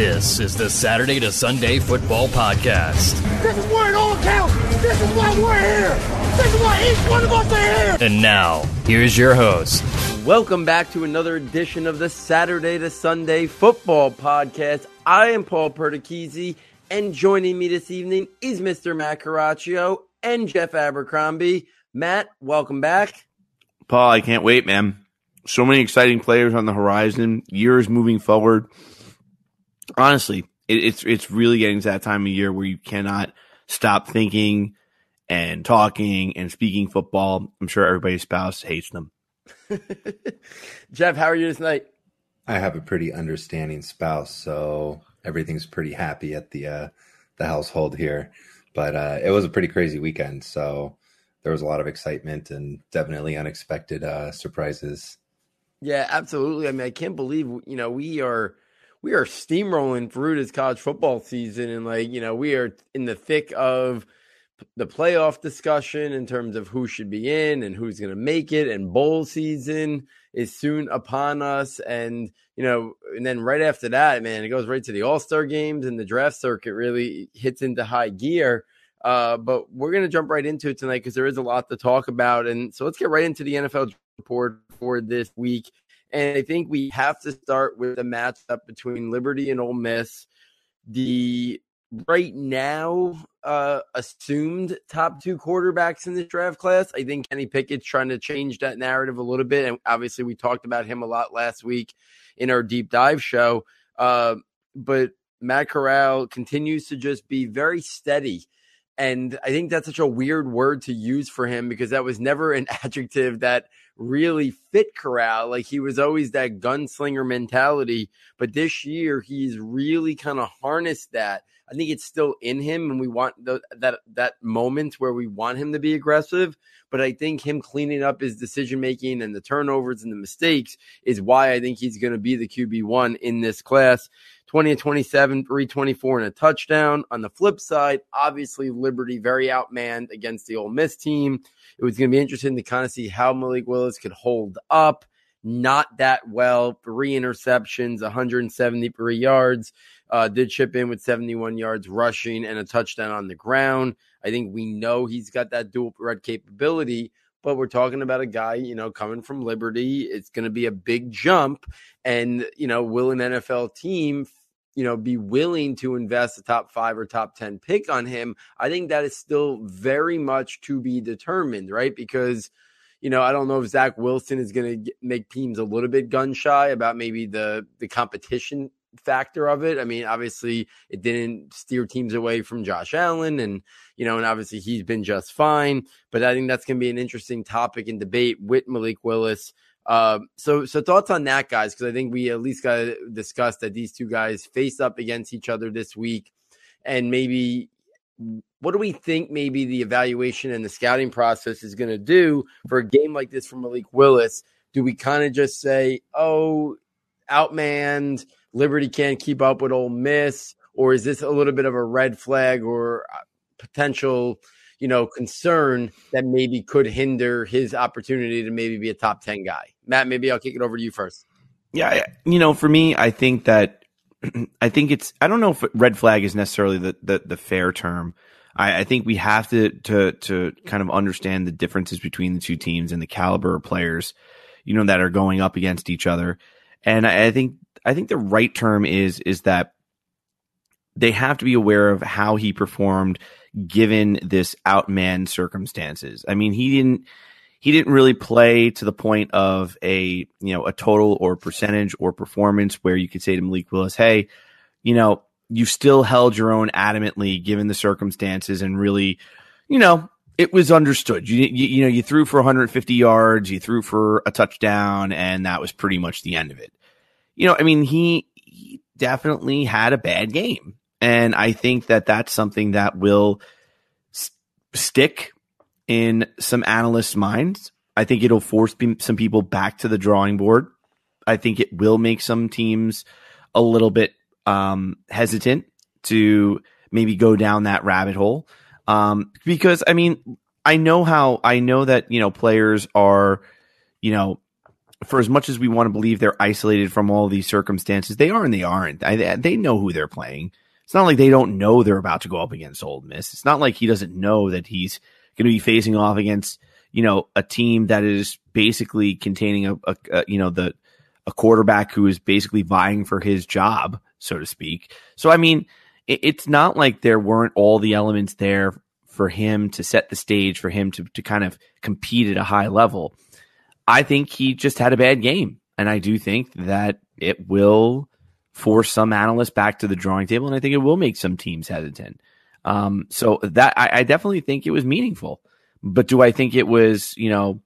This is the Saturday to Sunday Football Podcast. This is where it all counts. This is why we're here. This is why each one of us are here. And now, here's your host. Welcome back to another edition of the Saturday to Sunday Football Podcast. I am Paul Perticchese, and joining me this evening is Mr. Matt Caraccio and Jeff Abercrombie. Matt, welcome back. Paul, I can't wait, man. So many exciting players on the horizon, years moving forward honestly, it, it's it's really getting to that time of year where you cannot stop thinking and talking and speaking football. I'm sure everybody's spouse hates them. Jeff, how are you tonight? I have a pretty understanding spouse, so everything's pretty happy at the uh, the household here. But uh, it was a pretty crazy weekend, so there was a lot of excitement and definitely unexpected uh, surprises. Yeah, absolutely. I mean, I can't believe you know we are we are steamrolling through this college football season and like you know we are in the thick of the playoff discussion in terms of who should be in and who's going to make it and bowl season is soon upon us. And you know and then right after that man it goes right to the all-star games and the draft circuit really hits into high gear. Uh, but we're going to jump right into it tonight because there is a lot to talk about. And so let's get right into the nfl report for this week and I think we have to start with the matchup between Liberty and Ole Miss. The right now uh, assumed top two quarterbacks in this draft class. I think Kenny Pickett's trying to change that narrative a little bit. And obviously, we talked about him a lot last week in our deep dive show. Uh, but Matt Corral continues to just be very steady. And I think that's such a weird word to use for him because that was never an adjective that really fit Corral. Like he was always that gunslinger mentality, but this year he's really kind of harnessed that. I think it's still in him, and we want the, that that moment where we want him to be aggressive. But I think him cleaning up his decision making and the turnovers and the mistakes is why I think he's going to be the QB one in this class. 20 and 27, 324 and a touchdown. On the flip side, obviously Liberty very outmanned against the Ole Miss team. It was going to be interesting to kind of see how Malik Willis could hold up. Not that well. Three interceptions, 173 yards. Uh, did chip in with 71 yards rushing and a touchdown on the ground. I think we know he's got that dual threat capability, but we're talking about a guy, you know, coming from Liberty. It's going to be a big jump. And, you know, will an NFL team you know, be willing to invest a top five or top 10 pick on him, I think that is still very much to be determined, right? Because, you know, I don't know if Zach Wilson is going to make teams a little bit gun shy about maybe the the competition factor of it. I mean, obviously, it didn't steer teams away from Josh Allen, and you know, and obviously he's been just fine. But I think that's going to be an interesting topic and debate with Malik Willis. Um, so, so thoughts on that, guys? Because I think we at least got to discuss that these two guys face up against each other this week, and maybe what do we think maybe the evaluation and the scouting process is going to do for a game like this for Malik Willis? Do we kind of just say, "Oh, outmanned, Liberty can't keep up with Ole Miss," or is this a little bit of a red flag or potential? you know, concern that maybe could hinder his opportunity to maybe be a top 10 guy. Matt, maybe I'll kick it over to you first. Yeah, you know, for me, I think that I think it's I don't know if red flag is necessarily the the, the fair term. I, I, think we have to to to kind of understand the differences between the two teams and the caliber of players, you know, that are going up against each other. And I, I think I think the right term is is that they have to be aware of how he performed given this outman circumstances. I mean, he didn't he didn't really play to the point of a you know a total or percentage or performance where you could say to Malik Willis, hey, you know, you still held your own adamantly given the circumstances and really, you know, it was understood. You, you, you know you threw for 150 yards, you threw for a touchdown, and that was pretty much the end of it. You know, I mean, he, he definitely had a bad game. And I think that that's something that will st- stick in some analysts' minds. I think it'll force some people back to the drawing board. I think it will make some teams a little bit um, hesitant to maybe go down that rabbit hole. Um, because I mean, I know how I know that you know players are, you know, for as much as we want to believe they're isolated from all these circumstances, they are and they aren't. I, they know who they're playing. It's not like they don't know they're about to go up against Ole Miss. It's not like he doesn't know that he's going to be facing off against you know a team that is basically containing a, a, a you know the a quarterback who is basically vying for his job, so to speak. So I mean, it, it's not like there weren't all the elements there for him to set the stage for him to to kind of compete at a high level. I think he just had a bad game. And I do think that it will force some analysts back to the drawing table. And I think it will make some teams hesitant. Um, so that I, I definitely think it was meaningful. But do I think it was, you know,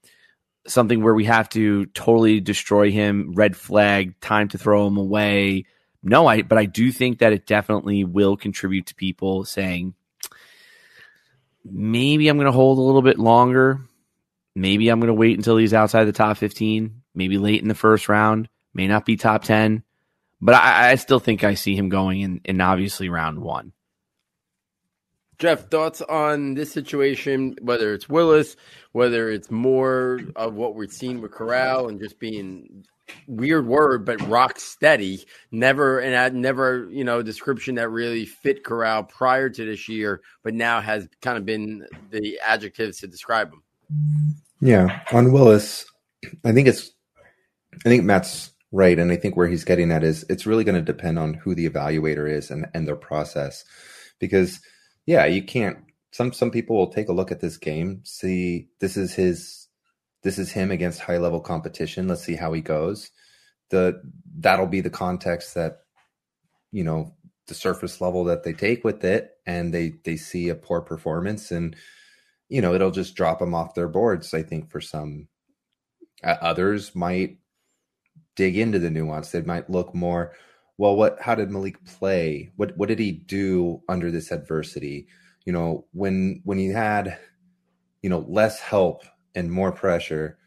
something where we have to totally destroy him, red flag, time to throw him away? No, I but I do think that it definitely will contribute to people saying, maybe I'm going to hold a little bit longer Maybe I'm going to wait until he's outside the top 15, maybe late in the first round, may not be top 10. But I, I still think I see him going in, in obviously round one. Jeff, thoughts on this situation, whether it's Willis, whether it's more of what we're seeing with Corral and just being weird word, but rock steady. Never and had never, you know, description that really fit Corral prior to this year, but now has kind of been the adjectives to describe him. Yeah, on Willis, I think it's, I think Matt's right, and I think where he's getting at is it's really going to depend on who the evaluator is and and their process, because yeah, you can't. Some some people will take a look at this game, see this is his, this is him against high level competition. Let's see how he goes. The that'll be the context that, you know, the surface level that they take with it, and they they see a poor performance and you know, it'll just drop them off their boards. I think for some uh, others might dig into the nuance. They might look more, well, what, how did Malik play? What, what did he do under this adversity? You know, when, when he had, you know, less help and more pressure,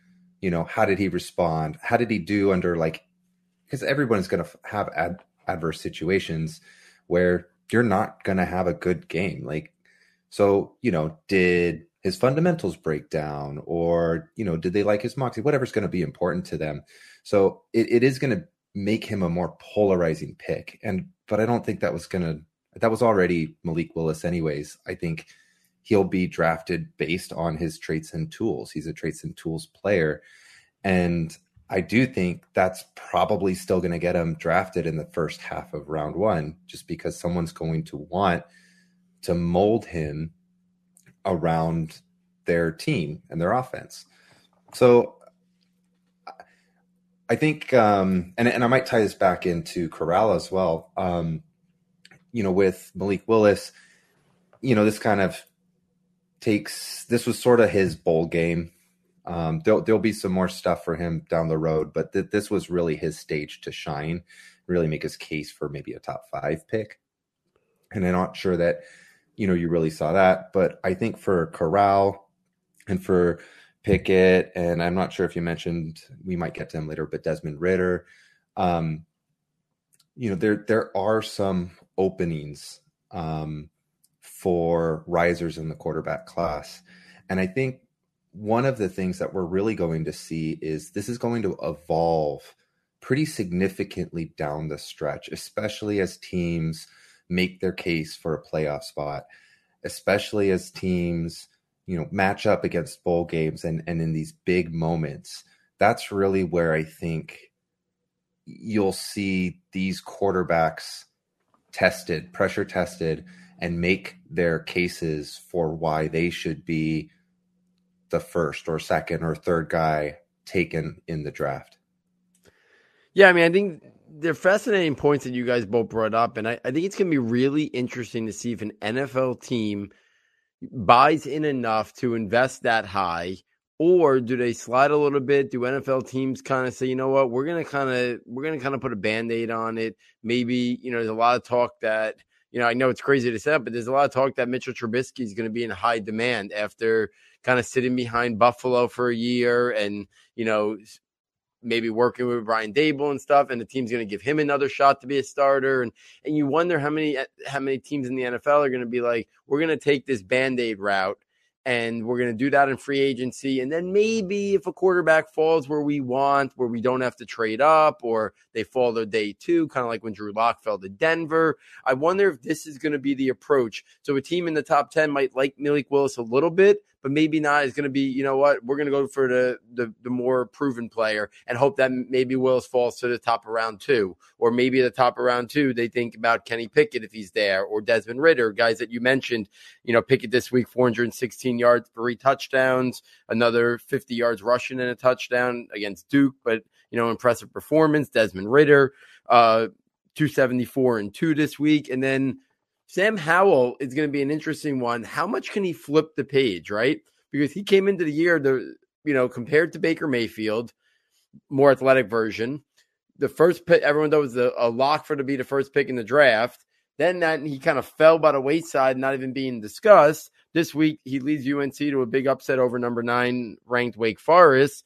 you know, how did he respond? How did he do under like, because everyone's going to have ad, adverse situations where you're not going to have a good game. Like, so, you know, did his fundamentals break down or, you know, did they like his moxie? Whatever's going to be important to them. So it, it is going to make him a more polarizing pick. And, but I don't think that was to, that was already Malik Willis, anyways. I think he'll be drafted based on his traits and tools. He's a traits and tools player. And I do think that's probably still going to get him drafted in the first half of round one, just because someone's going to want to mold him around their team and their offense. So I think, um, and, and I might tie this back into Corral as well. Um, you know, with Malik Willis, you know, this kind of takes, this was sort of his bowl game. Um, there'll, there'll be some more stuff for him down the road, but th- this was really his stage to shine, really make his case for maybe a top five pick. And I'm not sure that you know, you really saw that. But I think for Corral and for Pickett, and I'm not sure if you mentioned we might get to him later, but Desmond Ridder. um, you know, there there are some openings um, for risers in the quarterback class, and I think one of the things that we're really going to see is this is going to evolve pretty significantly down the stretch, especially as teams make their case for a playoff spot, especially as teams, you know, match up against bowl games and, and in these big moments. That's really where I think you'll see these quarterbacks tested, pressure tested, and make their cases for why they should be the first or second or third guy taken in the draft. Yeah, I mean, I think they're fascinating points that you guys both brought up, and I, I think it's going to be really interesting to see if an NFL team buys in enough to invest that high, or do they slide a little bit? Do NFL teams kind of say, you know what, we're to kind of we're to kind of put a band aid on it? Maybe you know, there's a lot of talk that you know, I know it's crazy to say, that, but there's a lot of talk that Mitchell Trubisky is going to be in high demand after kind of sitting behind Buffalo for a year and you know maybe working with Brian Daboll and stuff, and the team's going to give him another shot to be a starter. And and you wonder how many how many teams in the NFL are going to be like, we're going to take this band aid route and we're going to do that in free agency. And then maybe if a quarterback falls where we want, where we don't have to trade up, or they fall to day two, kind of like when Drew Lock fell to Denver. I wonder if this is going to be the approach. So a team in the top 10 might like Malik Willis a little bit, but maybe not is going to be, you know what, we're going to go for the, the, the more proven player and hope that maybe Willis falls to the top of round two, or maybe the top of round two they think about Kenny Pickett if he's there, or Desmond Ridder, guys that you mentioned. You know, Pickett this week, 416 yards, three touchdowns, another 50 yards rushing and a touchdown against Duke, but you know, impressive performance. Desmond Ridder, uh, 274 and two this week, and then Sam Howell is going to be an interesting one. How much can he flip the page, right? Because he came into the year, the you know, compared to Baker Mayfield, more athletic version. The first pick, everyone thought was a, a lock for to be the first pick in the draft. Then that he kind of fell by the wayside, not even being discussed. This week, he leads UNC to a big upset over number nine ranked Wake Forest,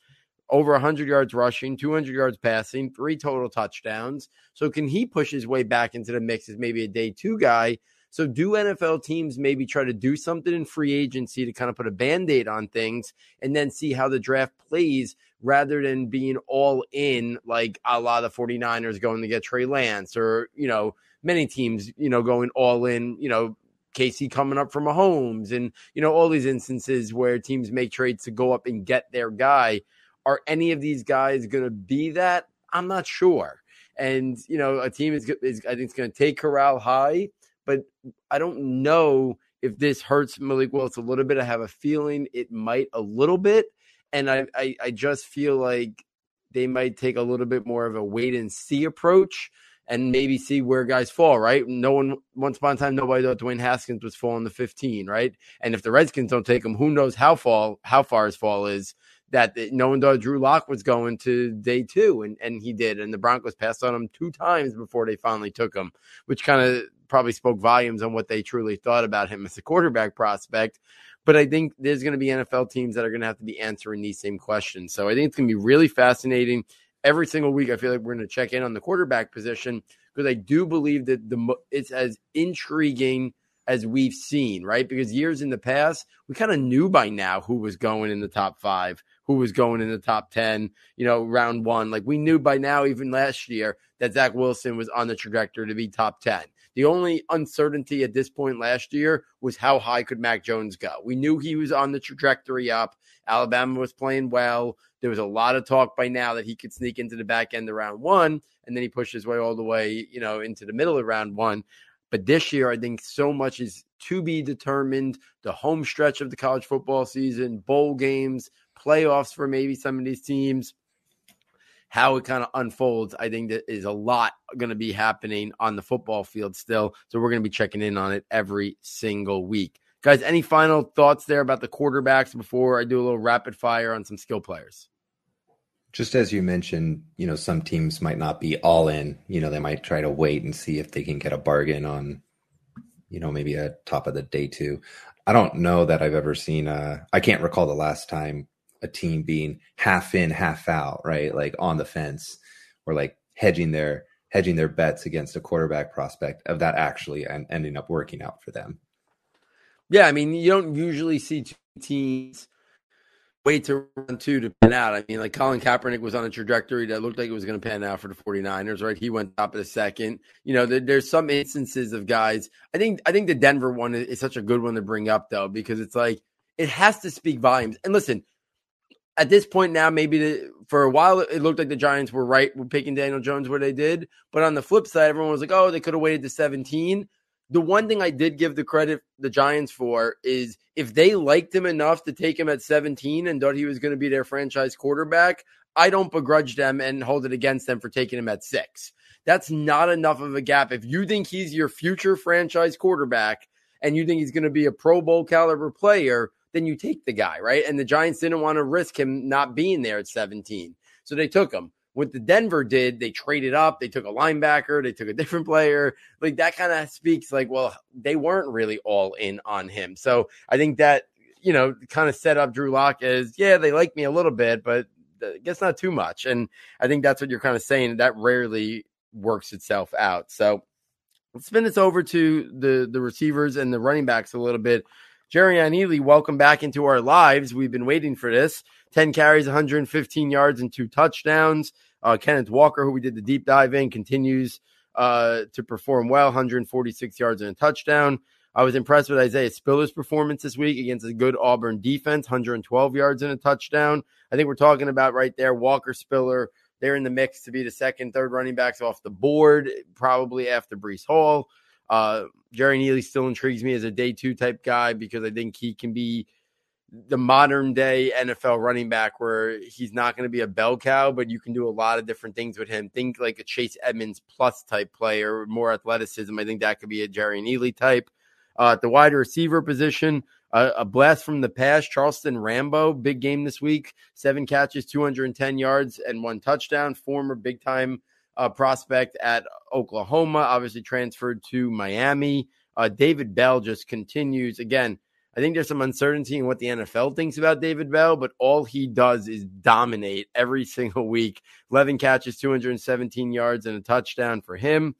over 100 yards rushing, 200 yards passing, three total touchdowns. So, can he push his way back into the mix as maybe a day two guy? So, do NFL teams maybe try to do something in free agency to kind of put a band aid on things and then see how the draft plays rather than being all in like a lot of the 49ers going to get Trey Lance or, you know, many teams, you know, going all in, you know, KC coming up from Mahomes and, you know, all these instances where teams make trades to go up and get their guy. Are any of these guys going to be that? I'm not sure. And, you know, a team is, is I think it's going to take Corral high but I don't know if this hurts Malik Willis a little bit. I have a feeling it might a little bit. And I, I, I just feel like they might take a little bit more of a wait and see approach and maybe see where guys fall, right? No one, once upon a time, nobody thought Dwayne Haskins was falling to 15, right? And if the Redskins don't take him, who knows how fall, how far his fall is that no one thought Drew Lock was going to day two, and, and he did. And the Broncos passed on him two times before they finally took him, which kind of probably spoke volumes on what they truly thought about him as a quarterback prospect. But I think there's going to be NFL teams that are going to have to be answering these same questions. So I think it's going to be really fascinating. Every single week, I feel like we're going to check in on the quarterback position because I do believe that the it's as intriguing as we've seen, right? Because years in the past, we kind of knew by now who was going in the top five, who was going in the top 10, you know, round one. Like we knew by now, even last year, that Zach Wilson was on the trajectory to be top 10. The only uncertainty at this point last year was how high could Mac Jones go. We knew he was on the trajectory up. Alabama was playing well. There was a lot of talk by now that he could sneak into the back end of round one, and then he pushed his way all the way, you know, into the middle of round one. But this year, I think so much is to be determined. The home stretch of the college football season, bowl games, playoffs for maybe some of these teams how it kind of unfolds, I think that is a lot going to be happening on the football field still. So we're going to be checking in on it every single week. Guys, any final thoughts there about the quarterbacks before I do a little rapid fire on some skill players? Just as you mentioned, you know, some teams might not be all in. You know, they might try to wait and see if they can get a bargain on, you know, maybe a top of the day two. I don't know that I've ever seen a, I can't recall the last time a team being half in, half out, right? Like on the fence or like hedging their hedging their bets against a quarterback prospect of that actually and ending up working out for them. Yeah, I mean, you don't usually see teams wait to run two to pan out. I mean, like Colin Kaepernick was on a trajectory that looked like it was going to pan out for the 49ers, right? He went top of the second. You know, there, there's some instances of guys. I think I think the Denver one is, is such a good one to bring up though, because it's like it has to speak volumes. And listen, at this point now, maybe the, for a while it looked like the Giants were right with picking Daniel Jones where they did. But on the flip side, everyone was like, oh, they could have waited to 17. The one thing I did give the credit the Giants for is if they liked him enough to take him at 17 and thought he was going to be their franchise quarterback, I don't begrudge them and hold it against them for taking him at six. That's not enough of a gap. If you think he's your future franchise quarterback and you think he's going to be a Pro Bowl caliber player, then you take the guy, right? And the Giants didn't want to risk him not being there at 17. So they took him. What the Denver did, they traded up, they took a linebacker, they took a different player. Like that kind of speaks like, well, they weren't really all in on him. So I think that, you know, kind of set up Drew Lock as, yeah, they like me a little bit, but I guess not too much. And I think that's what you're kind of saying. That rarely works itself out. So let's spin this over to the the receivers and the running backs a little bit. Jerrion Ealy, welcome back into our lives. We've been waiting for this. 10 carries, 115 yards, and two touchdowns. Uh, Kenneth Walker, who we did the deep dive in, continues uh, to perform well 146 yards and a touchdown. I was impressed with Isaiah Spiller's performance this week against a good Auburn defense 112 yards and a touchdown. I think we're talking about right there Walker Spiller. They're in the mix to be the second, third running backs off the board, probably after Breece Hall. Uh, Jerrion Ealy still intrigues me as a day two type guy because I think he can be the modern day NFL running back where he's not going to be a bell cow, but you can do a lot of different things with him. Think like a Chase Edmonds plus type player, more athleticism. I think that could be a Jerrion Ealy type. Uh, at the wide receiver position, uh, a blast from the past. Charleston Rambo, big game this week. Seven catches, 210 yards, and one touchdown. Former big time uh, prospect at Oklahoma, obviously transferred to Miami. Uh, David Bell just continues. Again, I think there's some uncertainty in what the NFL thinks about David Bell, but all he does is dominate every single week. 11 catches, 217 yards, and a touchdown for him.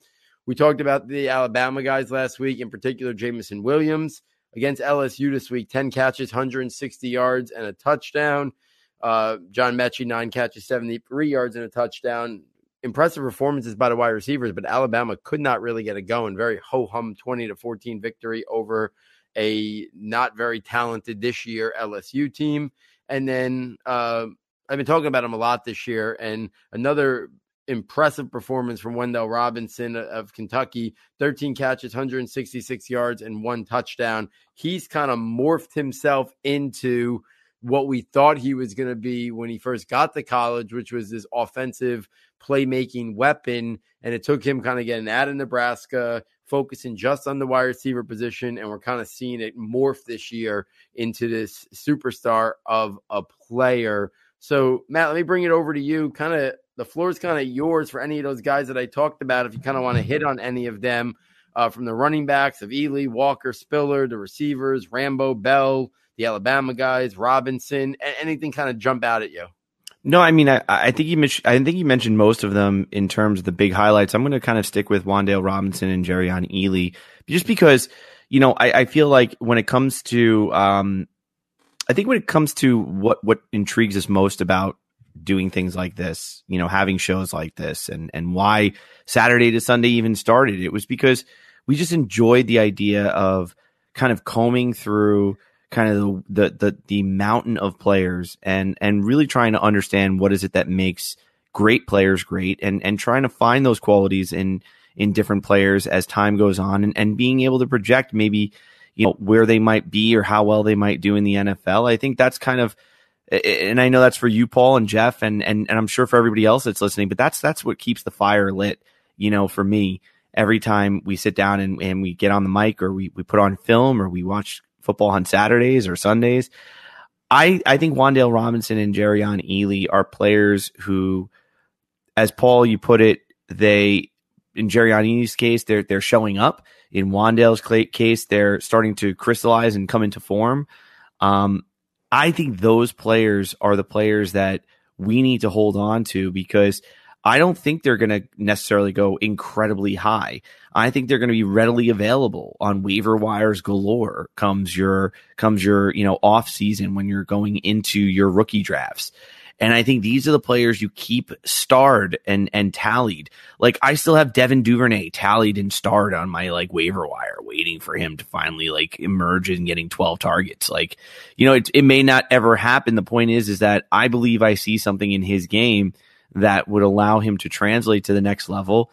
We talked about the Alabama guys last week, in particular, Jameson Williams against LSU this week 10 catches, 160 yards, and a touchdown. Uh, John Metchie, nine catches, 73 yards, and a touchdown. Impressive performances by the wide receivers, but Alabama could not really get it going. Very ho hum 20 to 14 victory over a not very talented this year LSU team. And then uh, I've been talking about him a lot this year. And another impressive performance from Wan'Dale Robinson of Kentucky 13 catches, 166 yards, and one touchdown. He's kind of morphed himself into what we thought he was going to be when he first got to college, which was this offensive playmaking weapon. And it took him kind of getting out of Nebraska, focusing just on the wide receiver position. And we're kind of seeing it morph this year into this superstar of a player. So, Matt, let me bring it over to you. Kind of the floor is kind of yours for any of those guys that I talked about. If you kind of want to hit on any of them, uh, from the running backs of Ealy, Walker, Spiller, the receivers, Rambo, Bell, the Alabama guys, Robinson, anything kind of jump out at you? No, I mean, I, I think you mentioned, I think you mentioned most of them in terms of the big highlights. I'm going to kind of stick with Wan'Dale Robinson and Jerrion Ealy, just because, you know, I, I feel like when it comes to, um, I think when it comes to what what intrigues us most about doing things like this, you know, having shows like this, and and why Saturday to Sunday even started, it was because we just enjoyed the idea of kind of combing through kind of the, the the mountain of players and and really trying to understand what is it that makes great players great and and trying to find those qualities in in different players as time goes on and, and being able to project maybe you know where they might be or how well they might do in the NFL. I think that's kind of and I know that's for you, Paul and Jeff, and and and I'm sure for everybody else that's listening. But that's that's what keeps the fire lit. You know, for me, every time we sit down and, and we get on the mic or we, we put on film or we watch football on Saturdays or Sundays. I, I think Wan'Dale Robinson and Jerrion Ealy are players who, as Paul, you put it, they, in Jerrion Ealy's case, they're, they're showing up. In Wan'Dale's case, they're starting to crystallize and come into form. Um, I think those players are the players that we need to hold on to because – I don't think they're going to necessarily go incredibly high. I think they're going to be readily available on waiver wires galore comes your comes your, you know, off season when you're going into your rookie drafts. And I think these are the players you keep starred and and tallied. Like I still have Devin Duvernay tallied and starred on my like waiver wire, waiting for him to finally like emerge and getting 12 targets. Like, you know, it, it may not ever happen. The point is, is that I believe I see something in his game that would allow him to translate to the next level.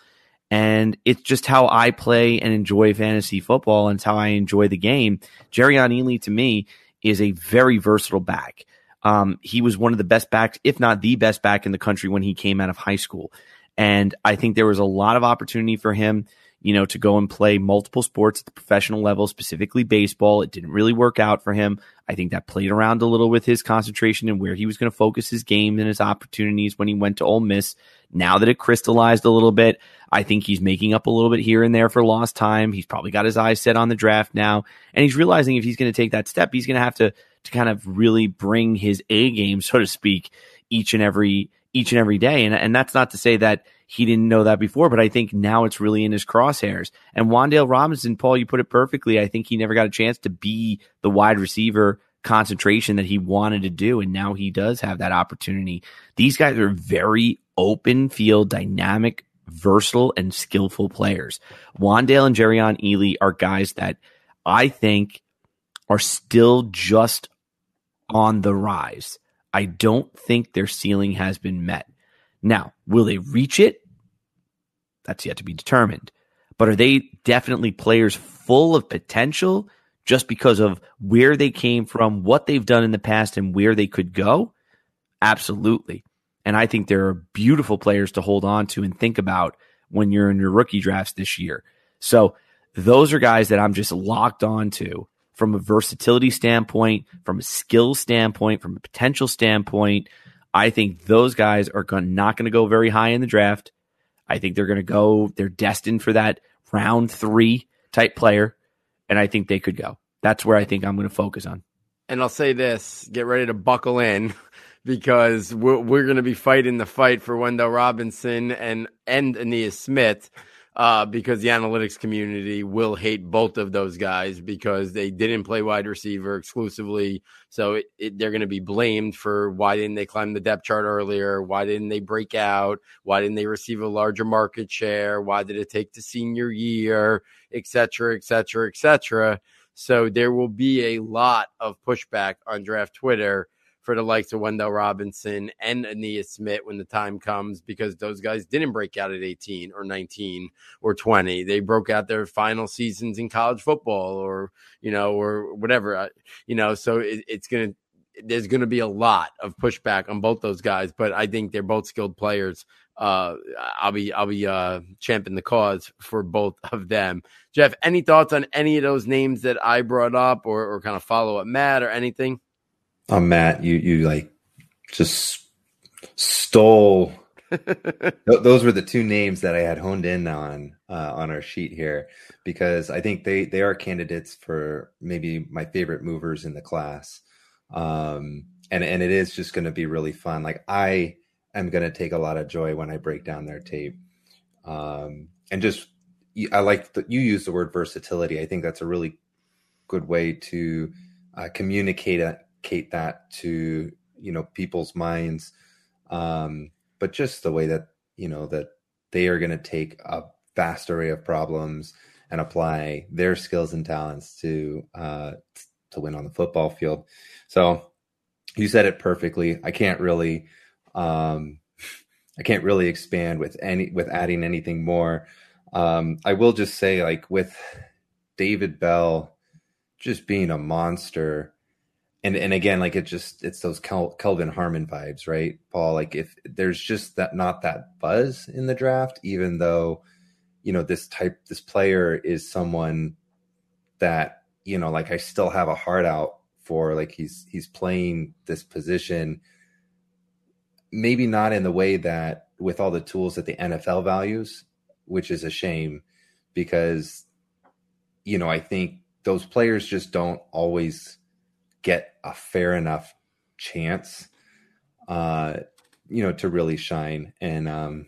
And it's just how I play and enjoy fantasy football, and it's how I enjoy the game. Jerrion Ealy to me is a very versatile back. Um, he was one of the best backs, if not the best back in the country when he came out of high school. And I think there was a lot of opportunity for him you know, to go and play multiple sports at the professional level, specifically baseball. It didn't really work out for him. I think that played around a little with his concentration and where he was going to focus his game and his opportunities when he went to Ole Miss. Now that it crystallized a little bit, I think he's making up a little bit here and there for lost time. He's probably got his eyes set on the draft now, and he's realizing if he's going to take that step, he's going to have to to kind of really bring his A game, so to speak, each and every each and every day. And, and that's not to say that he didn't know that before, but I think now it's really in his crosshairs. And Wan'Dale Robinson, Paul, you put it perfectly. I think he never got a chance to be the wide receiver concentration that he wanted to do. And now he does have that opportunity. These guys are very open field, dynamic, versatile, and skillful players. Wan'Dale and Jerrion Ealy are guys that I think are still just on the rise. I don't think their ceiling has been met. Now, will they reach it? That's yet to be determined. But are they definitely players full of potential just because of where they came from, what they've done in the past, and where they could go? Absolutely. And I think there are beautiful players to hold on to and think about when you're in your rookie drafts this year. So those are guys that I'm just locked on to from a versatility standpoint, from a skill standpoint, from a potential standpoint. I think those guys are going, not going to go very high in the draft. I think they're going to go, they're destined for that round three type player. And I think they could go. That's where I think I'm going to focus on. And I'll say this get ready to buckle in because we're, we're going to be fighting the fight for Wan'Dale Robinson and, and Ainias Smith uh, because the analytics community will hate both of those guys because they didn't play wide receiver exclusively. So it, it, they're going to be blamed for why didn't they climb the depth chart earlier? Why didn't they break out? Why didn't they receive a larger market share? Why did it take the senior year, et cetera, et cetera, et cetera? So there will be a lot of pushback on draft Twitter for the likes of Wan'Dale Robinson and Ainias Smith when the time comes because those guys didn't break out at 18 or 19 or 20. They broke out their final seasons in college football or, you know, or whatever, you know, so it, it's going to, there's going to be a lot of pushback on both those guys, but I think they're both skilled players. Uh, I'll be I'll be uh, championing the cause for both of them. Jeff, any thoughts on any of those names that I brought up, or, or kind of follow up Matt or anything? Oh, Matt, you you like just stole. those were the two names that I had honed in on uh, on our sheet here because I think they they are candidates for maybe my favorite movers in the class, um, and and it is just going to be really fun. Like I am going to take a lot of joy when I break down their tape, um, and just I like that you use the word versatility. I think that's a really good way to uh, communicate communicate that to you know people's minds um but just the way that you know that they are going to take a vast array of problems and apply their skills and talents to uh to win on the football field. So you said it perfectly. I can't really um i can't really expand with any with adding anything more. Um i will just say like with david bell just being a monster and and again like it just it's those Kel- kelvin harmon vibes right paul? Like if there's just that not that buzz in the draft even though you know this type this player is someone that you know like i still have a heart out for like he's he's playing this position. Maybe not in the way that with all the tools that the nfl values which is a shame because you know i think those players just don't always get a fair enough chance, uh, you know, to really shine. And, um,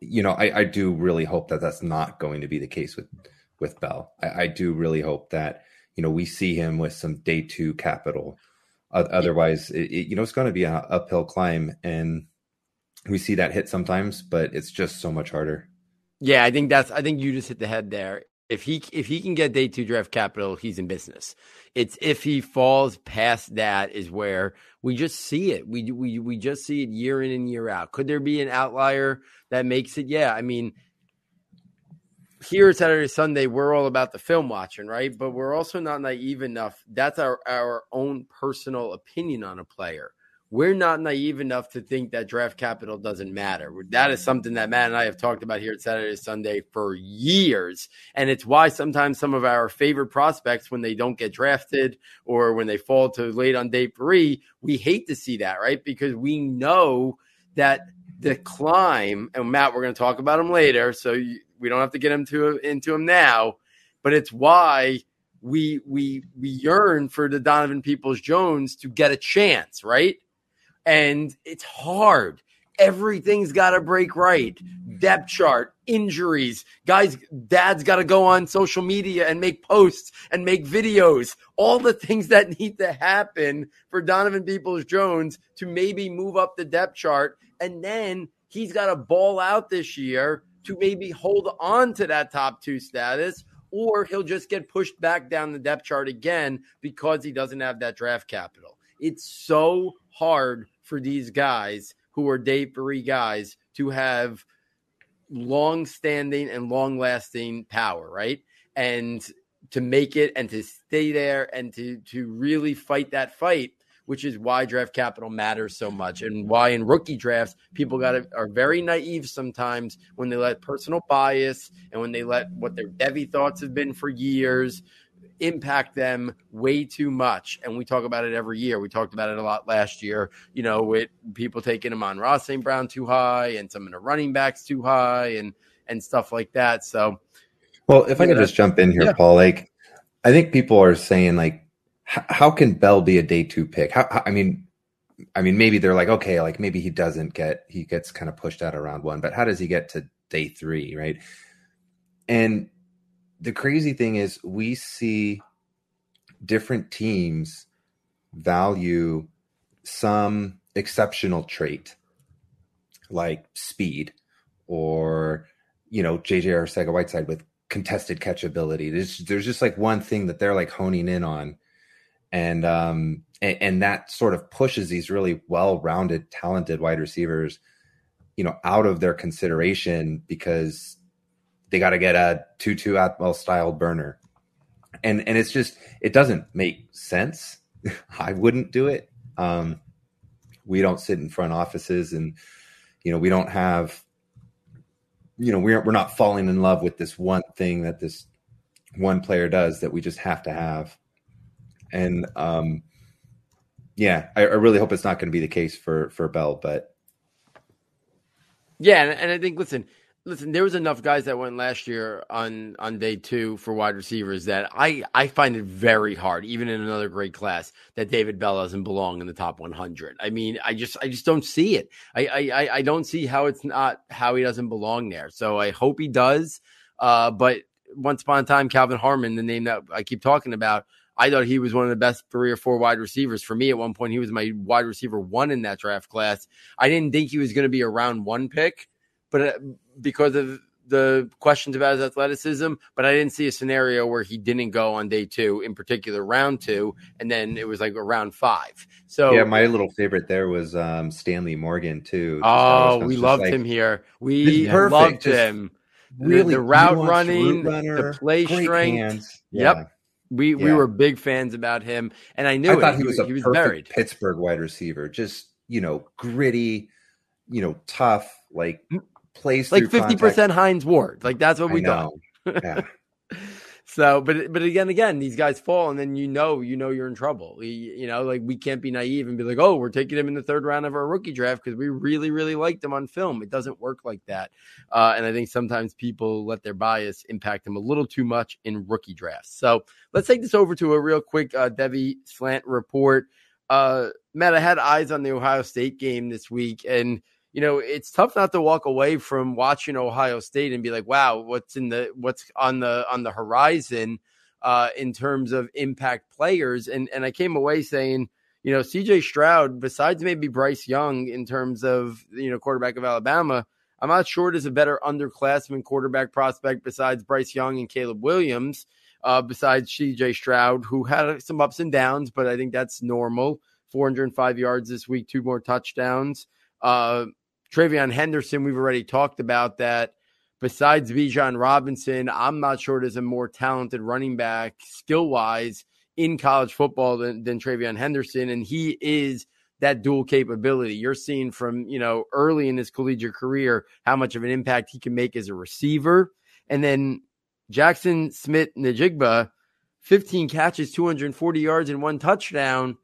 you know, I, I do really hope that that's not going to be the case with, with Bell. I, I do really hope that, you know, we see him with some day two capital. Otherwise, it, it, you know, it's going to be an uphill climb. And we see that hit sometimes, but it's just so much harder. Yeah, I think that's. I think you just hit the head there. If he if he can get day two draft capital, he's in business. It's if he falls past that is where we just see it. We we we just see it year in and year out. Could there be an outlier that makes it? Yeah, I mean, here at Saturday Sunday, we're all about the film watching, right? But we're also not naive enough. That's our our own personal opinion on a player we're not naive enough to think that draft capital doesn't matter. That is something that Matt and I have talked about here at Saturday Sunday for years. And it's why sometimes some of our favorite prospects, when they don't get drafted or when they fall to late on day three, we hate to see that, right? Because we know that the climb, and Matt, we're going to talk about him later. So we don't have to get into, into him now, but it's why we we we yearn for the Donovan Peoples Jones to get a chance, right? And it's hard everything's got to break right. Depth chart, injuries, guys, dad's got to go on social media and make posts and make videos. All the things that need to happen for Donovan Peoples Jones to maybe move up the depth chart. And then he's got to ball out this year to maybe hold on to that top two status, or he'll just get pushed back down the depth chart again because he doesn't have that draft capital. It's so hard for these guys who are day three guys to have long standing and long lasting power, right? And to make it and to stay there and to to really fight that fight, which is why draft capital matters so much and why in rookie drafts people got are very naive sometimes when they let personal bias and when they let what their devy thoughts have been for years impact them way too much. And we talk about it every year. We talked about it a lot last year, you know, with people taking Amon-Ra St. Brown too high and some of the running backs too high and and stuff like that. So well, if I could just jump in here, yeah. Paul, like I think people are saying like how can Bell be a day two pick? How, how, I mean, I mean, maybe they're like, okay, like maybe he doesn't get, he gets kind of pushed out around one, but how does he get to day three, right? And the crazy thing is we see different teams value some exceptional trait like speed or you know JJ Arcega Whiteside with contested catch ability. There's there's just like one thing that they're like honing in on. And um and, and that sort of pushes these really well-rounded, talented wide receivers, you know, out of their consideration because they got to get a Tutu Atwell styled burner. And and it's just it doesn't make sense. I wouldn't do it. Um, we don't sit in front offices and you know we don't have you know we're we're not falling in love with this one thing that this one player does that we just have to have and um yeah i, I really hope it's not going to be the case for for bell but yeah and, and i think listen listen, there was enough guys that went last year on on day two for wide receivers that I I find it very hard, even in another great class, that David Bell doesn't belong in the top 100. I mean, I just I just don't see it. I I I don't see how it's not how he doesn't belong there. So I hope he does. Uh, but once upon a time, Kelvin Harmon, the name that I keep talking about. I thought he was one of the best three or four wide receivers. For me, at one point, he was my wide receiver one in that draft class. I didn't think he was going to be a round one pick, but uh, because of the questions about his athleticism, but I didn't see a scenario where he didn't go on day two, in particular round two, and then it was like around five. So yeah, my little favorite there was um, Stanley Morgan too. Oh, we loved like, him here. We loved him. Really, the, the route running, runner, the play strength. Yeah. Yep. We yeah. we were big fans about him, and I knew I thought it. he was he, a he was perfect buried. Pittsburgh wide receiver. Just you know, gritty, you know, tough, like plays like fifty percent Hines Ward. Like that's what we know. Yeah. so, but but again, again, these guys fall, and then you know, you know, you're in trouble. You, you, know, like we can't be naive and be like, oh, we're taking him in the third round of our rookie draft because we really, really liked him on film. It doesn't work like that, uh, and I think sometimes people let their bias impact them a little too much in rookie drafts. So let's take this over to a real quick uh, Devy slant report. Uh, Matt, I had eyes on the Ohio State game this week, and you know, it's tough not to walk away from watching Ohio State and be like, wow, what's in the what's on the on the horizon uh, in terms of impact players. And and I came away saying, you know, CJ Stroud, besides maybe Bryce Young in terms of you know quarterback of Alabama, I'm not sure there's a better underclassman quarterback prospect besides Bryce Young and Caleb Williams. Uh, besides CJ Stroud, who had some ups and downs, but I think that's normal. 405 yards this week, two more touchdowns. Uh, TreVeyon Henderson, we've already talked about that. Besides Bijan Robinson, I'm not sure there's a more talented running back skill wise in college football than, than TreVeyon Henderson. And he is that dual capability. You're seeing from, you know, early in his collegiate career how much of an impact he can make as a receiver. And then Jackson Smith-Njigba, 15 catches, 240 yards, and one touchdown.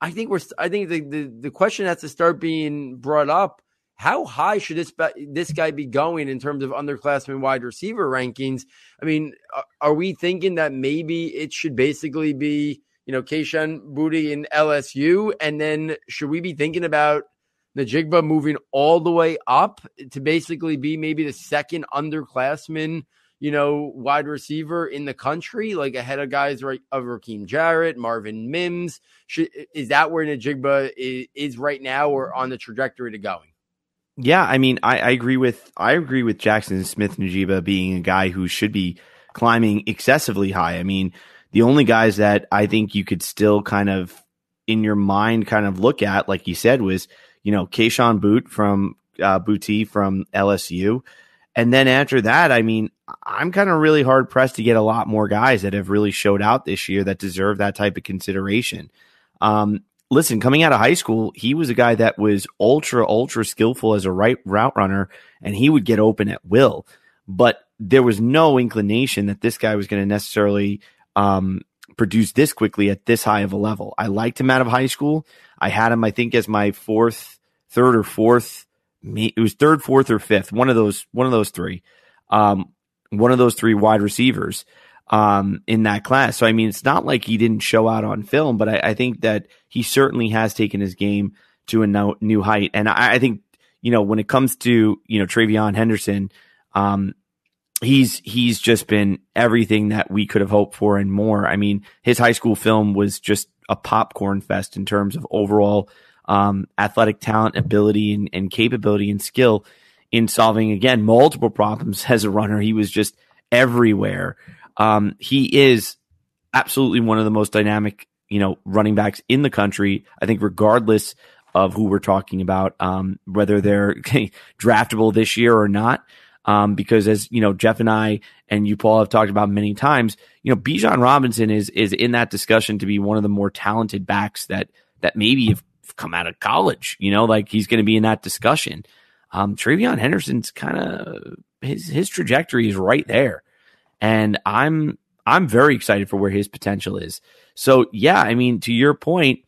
I think we're I think the, the, the question has to start being brought up how high should this this guy be going in terms of underclassmen wide receiver rankings? I mean, are we thinking that maybe it should basically be you know Kayshon Boutte in LSU, and then should we be thinking about Njigba moving all the way up to basically be maybe the second underclassman, you know, wide receiver in the country, like ahead of guys like of Rakim Jarrett, Marvin Mims. Should, is that where Njigba is, is right now or on the trajectory to going? Yeah, I mean, I, I, agree with I agree with Jackson Smith-Njigba being a guy who should be climbing excessively high. I mean, the only guys that I think you could still kind of in your mind kind of look at, like you said, was you know Kayshon Boutte from uh, Boutte from LSU, and then after that, I mean, I'm kind of really hard pressed to get a lot more guys that have really showed out this year that deserve that type of consideration. Um, listen, coming out of high school, he was a guy that was ultra, ultra skillful as a right route runner, and he would get open at will. But there was no inclination that this guy was going to necessarily um, produce this quickly at this high of a level. I liked him out of high school. I had him, I think, as my fourth, third or fourth. It was third, fourth, or fifth. One of those, one of those three. Um, one of those three wide receivers um, in that class. So I mean, it's not like he didn't show out on film, but I, I think that he certainly has taken his game to a no, new height. And I, I, think you know when it comes to you know TreVeyon Henderson, um, he's he's just been everything that we could have hoped for and more. I mean, his high school film was just a popcorn fest in terms of overall um, athletic talent, ability, and, and capability and skill in solving again multiple problems as a runner. He was just everywhere. Um, he is absolutely one of the most dynamic, you know, running backs in the country. I think regardless of who we're talking about, um, whether they're draftable this year or not. Um, because as you know, Jeff and I and you, Paul, have talked about many times. You know, Bijan Robinson is is in that discussion to be one of the more talented backs that that maybe have come out of college. You know, like he's going to be in that discussion. Um, TreVeyon Henderson's kind of his his trajectory is right there and I'm I'm very excited for where his potential is. So yeah, I mean, to your point,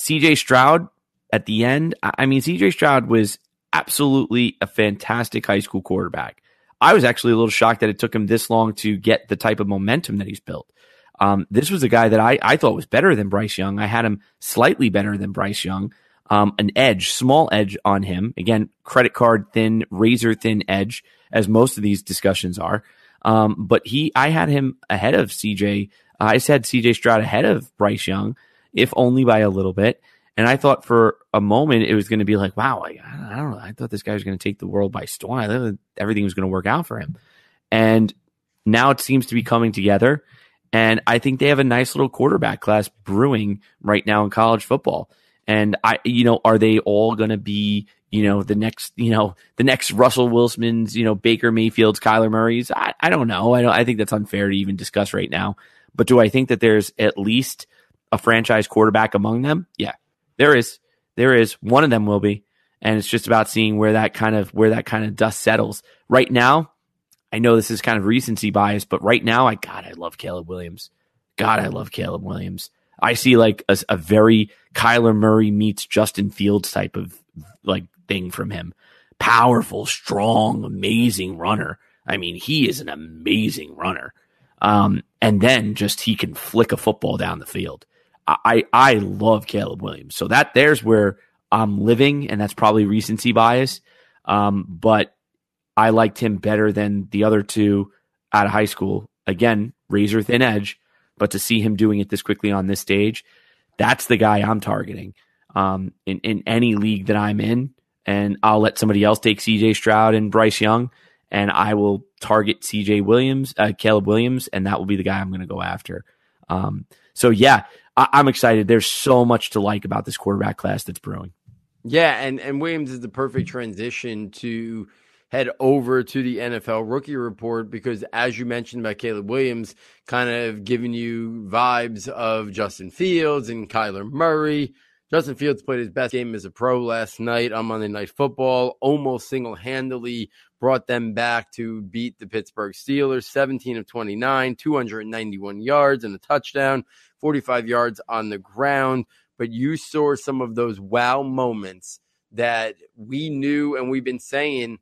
CJ Stroud at the end, I mean, CJ Stroud was absolutely a fantastic high school quarterback. I was actually a little shocked that it took him this long to get the type of momentum that he's built. Um, this was a guy that I, I thought was better than Bryce Young. I had him slightly better than Bryce Young. Um, an edge, small edge on him. Again, credit card thin, razor thin edge, as most of these discussions are. Um, but he, I had him ahead of CJ. I said CJ Stroud ahead of Bryce Young, if only by a little bit. And I thought for a moment it was going to be like, wow, I, I don't know. I thought this guy was going to take the world by storm. I thought everything was going to work out for him. And now it seems to be coming together. And I think they have a nice little quarterback class brewing right now in college football. And I, you know, are they all going to be you know, the next, you know, the next Russell Wilson's, you know, Baker Mayfield's, Kyler Murray's. I, I don't know. I don't, I think that's unfair to even discuss right now. But do I think that there's at least a franchise quarterback among them? Yeah, there is. There is. One of them will be. And it's just about seeing where that kind of, where that kind of dust settles. Right now, I know this is kind of recency bias, but right now, I, God, I love Caleb Williams. God, I love Caleb Williams. I see like a, a very Kyler Murray meets Justin Fields type of like thing from him. Powerful, strong, amazing runner. I mean, he is an amazing runner. Um, and then just he can flick a football down the field. I, I love Caleb Williams. So that there's where I'm living, and that's probably recency bias. Um, but I liked him better than the other two out of high school. Again, razor thin edge, but to see him doing it this quickly on this stage, that's the guy I'm targeting. Um, in, in any league that I'm in, and I'll let somebody else take CJ Stroud and Bryce Young, and I will target CJ Williams, uh, Caleb Williams, and that will be the guy I'm going to go after. Um, so yeah, I- I'm excited. There's so much to like about this quarterback class that's brewing. Yeah, and and Williams is the perfect transition to head over to the NFL rookie report because, as you mentioned about Caleb Williams, kind of giving you vibes of Justin Fields and Kyler Murray. Justin Fields played his best game as a pro last night on Monday Night Football, almost single handedly brought them back to beat the Pittsburgh Steelers 17 of 29, 291 yards and a touchdown, 45 yards on the ground. But you saw some of those wow moments that we knew and we've been saying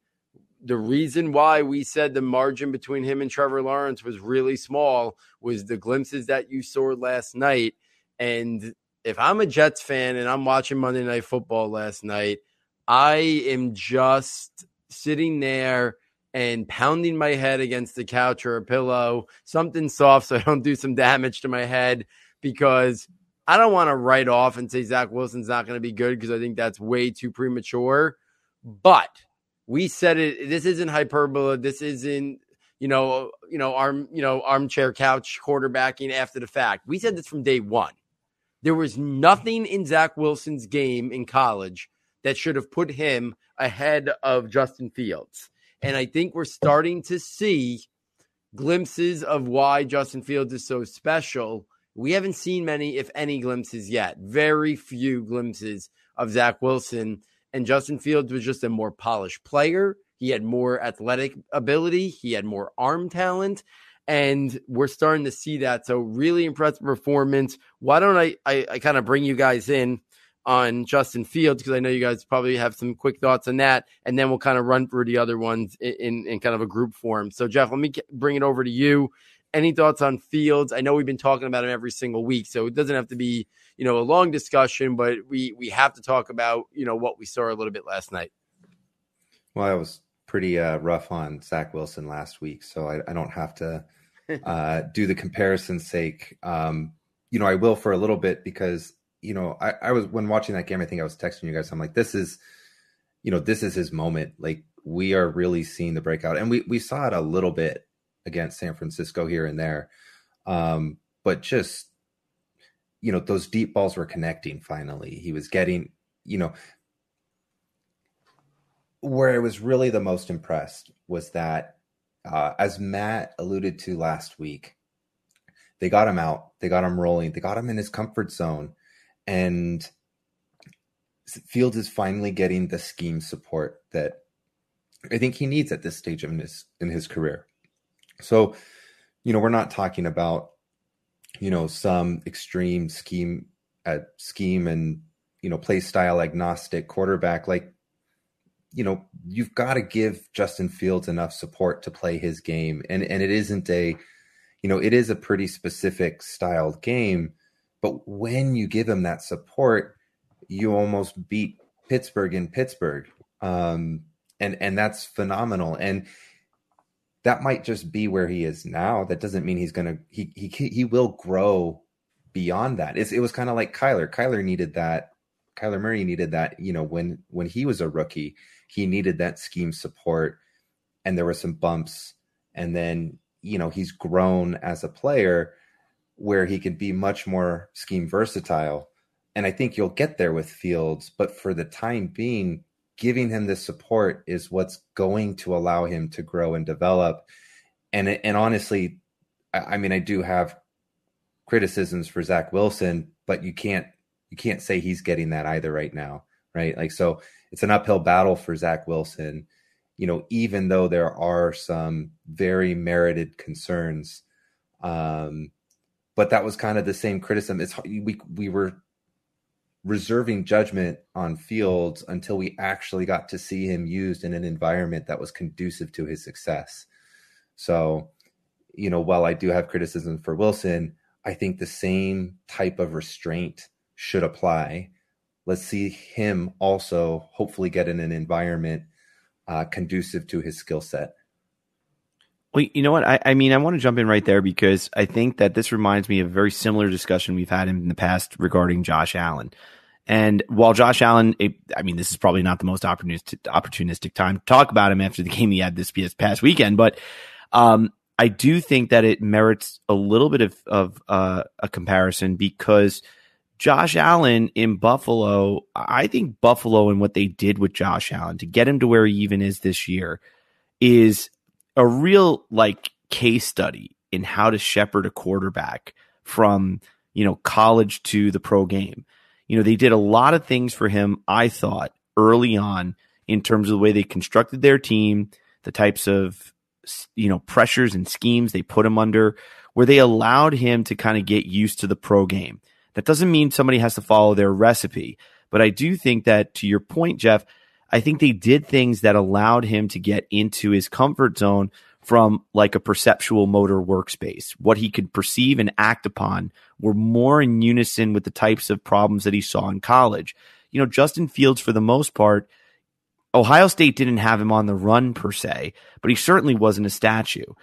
the reason why we said the margin between him and Trevor Lawrence was really small was the glimpses that you saw last night. And if I'm a Jets fan and I'm watching Monday Night Football last night, I am just sitting there and pounding my head against the couch or a pillow, something soft so I don't do some damage to my head because I don't want to write off and say Zach Wilson's not going to be good because I think that's way too premature. But we said it. This isn't hyperbole. This isn't you know you know arm you know armchair couch quarterbacking after the fact. We said this from day one. There was nothing in Zach Wilson's game in college that should have put him ahead of Justin Fields. And I think we're starting to see glimpses of why Justin Fields is so special. We haven't seen many, if any, glimpses yet. Very few glimpses of Zach Wilson. And Justin Fields was just a more polished player. He had more athletic ability, he had more arm talent. And we're starting to see that. So, really impressive performance. Why don't I, I, I kind of bring you guys in on Justin Fields because I know you guys probably have some quick thoughts on that, and then we'll kind of run through the other ones in, in, in kind of a group form. So, Jeff, let me bring it over to you. Any thoughts on Fields? I know we've been talking about him every single week, so it doesn't have to be you know a long discussion, but we we have to talk about you know what we saw a little bit last night. Well, I was pretty uh, rough on Zach Wilson last week, so I, I don't have to uh, do the comparison's sake. Um, you know, I will for a little bit because you know, I, I was when watching that game, I think I was texting you guys. I'm like, this is, you know, this is his moment. Like we are really seeing the breakout, and we we saw it a little bit against San Francisco here and there, um, but just you know, those deep balls were connecting. Finally, he was getting, you know, where I was really the most impressed was that, uh, as Matt alluded to last week, they got him out, they got him rolling, they got him in his comfort zone and Fields is finally getting the scheme support that I think he needs at this stage in his in his career. So, you know, we're not talking about you know some extreme scheme at uh, scheme and you know play style agnostic quarterback like you know you've got to give Justin Fields enough support to play his game and and it isn't a you know it is a pretty specific styled game but when you give him that support, you almost beat Pittsburgh in Pittsburgh. Um, and and that's phenomenal. And that might just be where he is now. That doesn't mean he's gonna he he he will grow beyond that. It's, it was kind of like Kyler. Kyler needed that. Kyler Murray needed that. You know, when when he was a rookie, he needed that scheme support, and there were some bumps. And then you know he's grown as a player, where he can be much more scheme versatile. And I think you'll get there with Fields, but for the time being, giving him the support is what's going to allow him to grow and develop. And and honestly, I, I mean, I do have criticisms for Zach Wilson, but you can't you can't say he's getting that either right now, right? Like so, it's an uphill battle for Zach Wilson. You know, even though there are some very merited concerns, um, but that was kind of the same criticism. It's we we were reserving judgment on Fields until we actually got to see him used in an environment that was conducive to his success. So, you know, while I do have criticism for Wilson, I think the same type of restraint should apply. Let's see him also hopefully get in an environment uh, conducive to his skill set. Well, you know what? I, I mean, I want to jump in right there because I think that this reminds me of a very similar discussion we've had in the past regarding Josh Allen. And while Josh Allen, it, I mean, this is probably not the most opportunistic, opportunistic time to talk about him after the game he had this past weekend, but um, I do think that it merits a little bit of, of uh, a comparison because Josh Allen in Buffalo, I think Buffalo and what they did with Josh Allen to get him to where he even is this year is a real like case study in how to shepherd a quarterback from, you know, college to the pro game. You know, they did a lot of things for him, I thought, early on in terms of the way they constructed their team, the types of, you know, pressures and schemes they put him under, where they allowed him to kind of get used to the pro game. That doesn't mean somebody has to follow their recipe, but I do think that to your point, Jeff, I think they did things that allowed him to get into his comfort zone from like a perceptual motor workspace. What he could perceive and act upon were more in unison with the types of problems that he saw in college. You know, Justin Fields, for the most part, Ohio State didn't have him on the run per se, but he certainly wasn't a statue.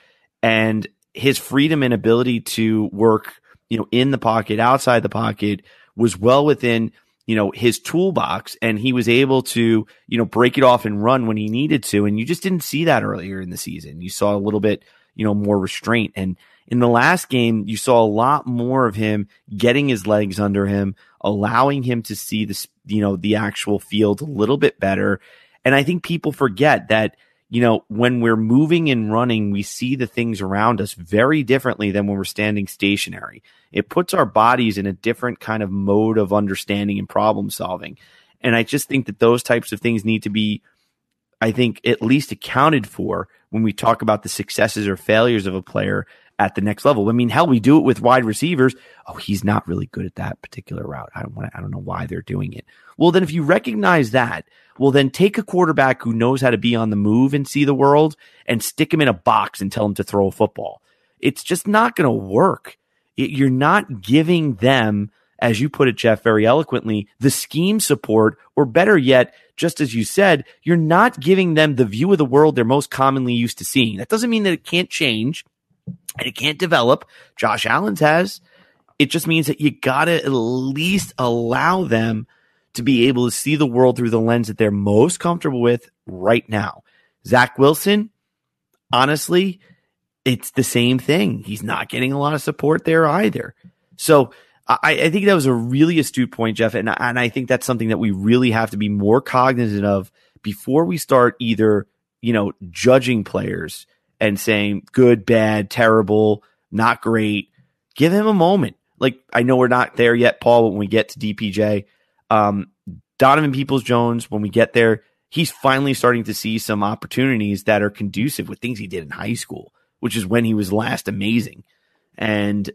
And his freedom and ability to work, you know, in the pocket, outside the pocket was well within you know, his toolbox and he was able to, you know, break it off and run when he needed to. And you just didn't see that earlier in the season. You saw a little bit, you know, more restraint. And in the last game, you saw a lot more of him getting his legs under him, allowing him to see this, you know, the actual field a little bit better. And I think people forget that, you know, when we're moving and running, we see the things around us very differently than when we're standing stationary it puts our bodies in a different kind of mode of understanding and problem solving. And I just think that those types of things need to be, I think, at least accounted for when we talk about the successes or failures of a player at the next level. I mean, hell, we do it with wide receivers. Oh, he's not really good at that particular route. I don't want to, I don't know why they're doing it. Well, then if you recognize that, well, then take a quarterback who knows how to be on the move and see the world and stick him in a box and tell him to throw a football. It's just not going to work you're not giving them, as you put it, Jeff, very eloquently, the scheme support, or better yet, just as you said, you're not giving them the view of the world they're most commonly used to seeing. That doesn't mean that it can't change and it can't develop. Josh Allen's has. It just means that you got to at least allow them to be able to see the world through the lens that they're most comfortable with right now. Zach Wilson, honestly, it's the same thing. He's not getting a lot of support there either. So I, I think that was a really astute point, Jeff. And, and I think that's something that we really have to be more cognizant of before we start either, you know, judging players and saying good, bad, terrible, not great. Give him a moment. Like I know we're not there yet, Paul, but when we get to DPJ. Um, Donovan Peoples Jones, when we get there, he's finally starting to see some opportunities that are conducive with things he did in high school which is when he was last amazing. And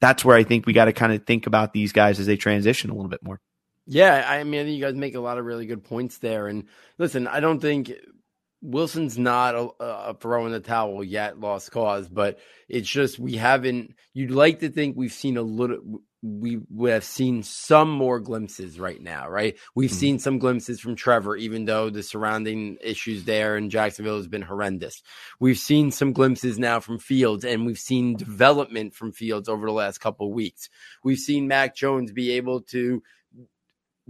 that's where I think we got to kind of think about these guys as they transition a little bit more. Yeah, I mean, you guys make a lot of really good points there. And listen, I don't think Wilson's not a, a throw in the towel yet, lost cause, but it's just we haven't. You'd like to think we've seen a little we would have seen some more glimpses right now, right? We've mm-hmm. seen some glimpses from Trevor, even though the surrounding issues there in Jacksonville has been horrendous. We've seen some glimpses now from Fields, and we've seen development from Fields over the last couple of weeks. We've seen Mac Jones be able to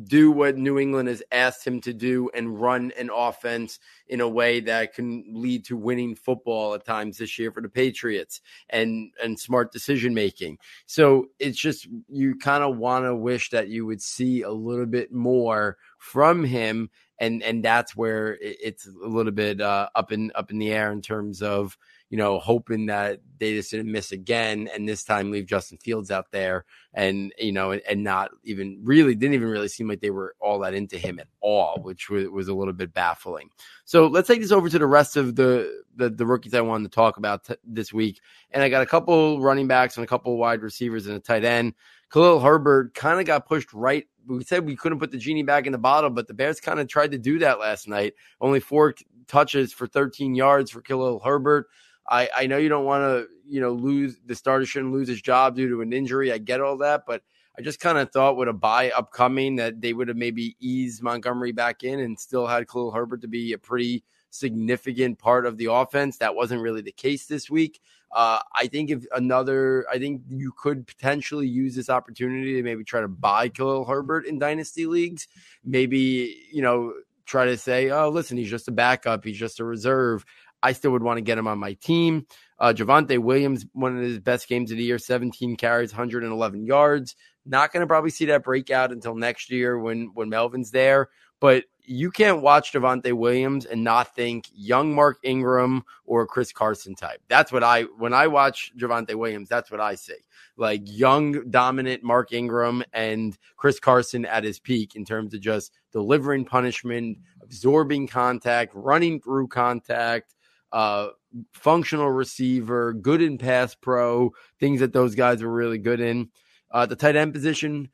do what New England has asked him to do and run an offense in a way that can lead to winning football at times this year for the Patriots and and smart decision making. So it's just you kind of want to wish that you would see a little bit more from him and and that's where it's a little bit uh, up in up in the air in terms of you know, hoping that they just didn't miss again and this time leave Justin Fields out there and, you know, and not even really didn't even really seem like they were all that into him at all, which was, was a little bit baffling. So let's take this over to the rest of the, the, the rookies I wanted to talk about t- this week. And I got a couple running backs and a couple wide receivers and a tight end. Khalil Herbert kind of got pushed right. We said we couldn't put the genie back in the bottle, but the Bears kind of tried to do that last night. Only four touches for 13 yards for Khalil Herbert. I, I know you don't want to, you know, lose the starter shouldn't lose his job due to an injury. I get all that, but I just kind of thought with a bye upcoming that they would have maybe eased Montgomery back in and still had Khalil Herbert to be a pretty significant part of the offense. That wasn't really the case this week. Uh, I think if another, I think you could potentially use this opportunity to maybe try to buy Khalil Herbert in dynasty leagues. Maybe, you know, try to say, oh, listen, he's just a backup, he's just a reserve. I still would want to get him on my team. Uh, Javonte Williams, one of his best games of the year, 17 carries, 111 yards. Not going to probably see that breakout until next year when when Melvin's there. But you can't watch Javonte Williams and not think young Mark Ingram or Chris Carson type. That's what I when I watch Javonte Williams, that's what I see. Like young, dominant Mark Ingram and Chris Carson at his peak in terms of just delivering punishment, absorbing contact, running through contact, uh, functional receiver, good in pass pro, things that those guys were really good in. Uh, the tight end position,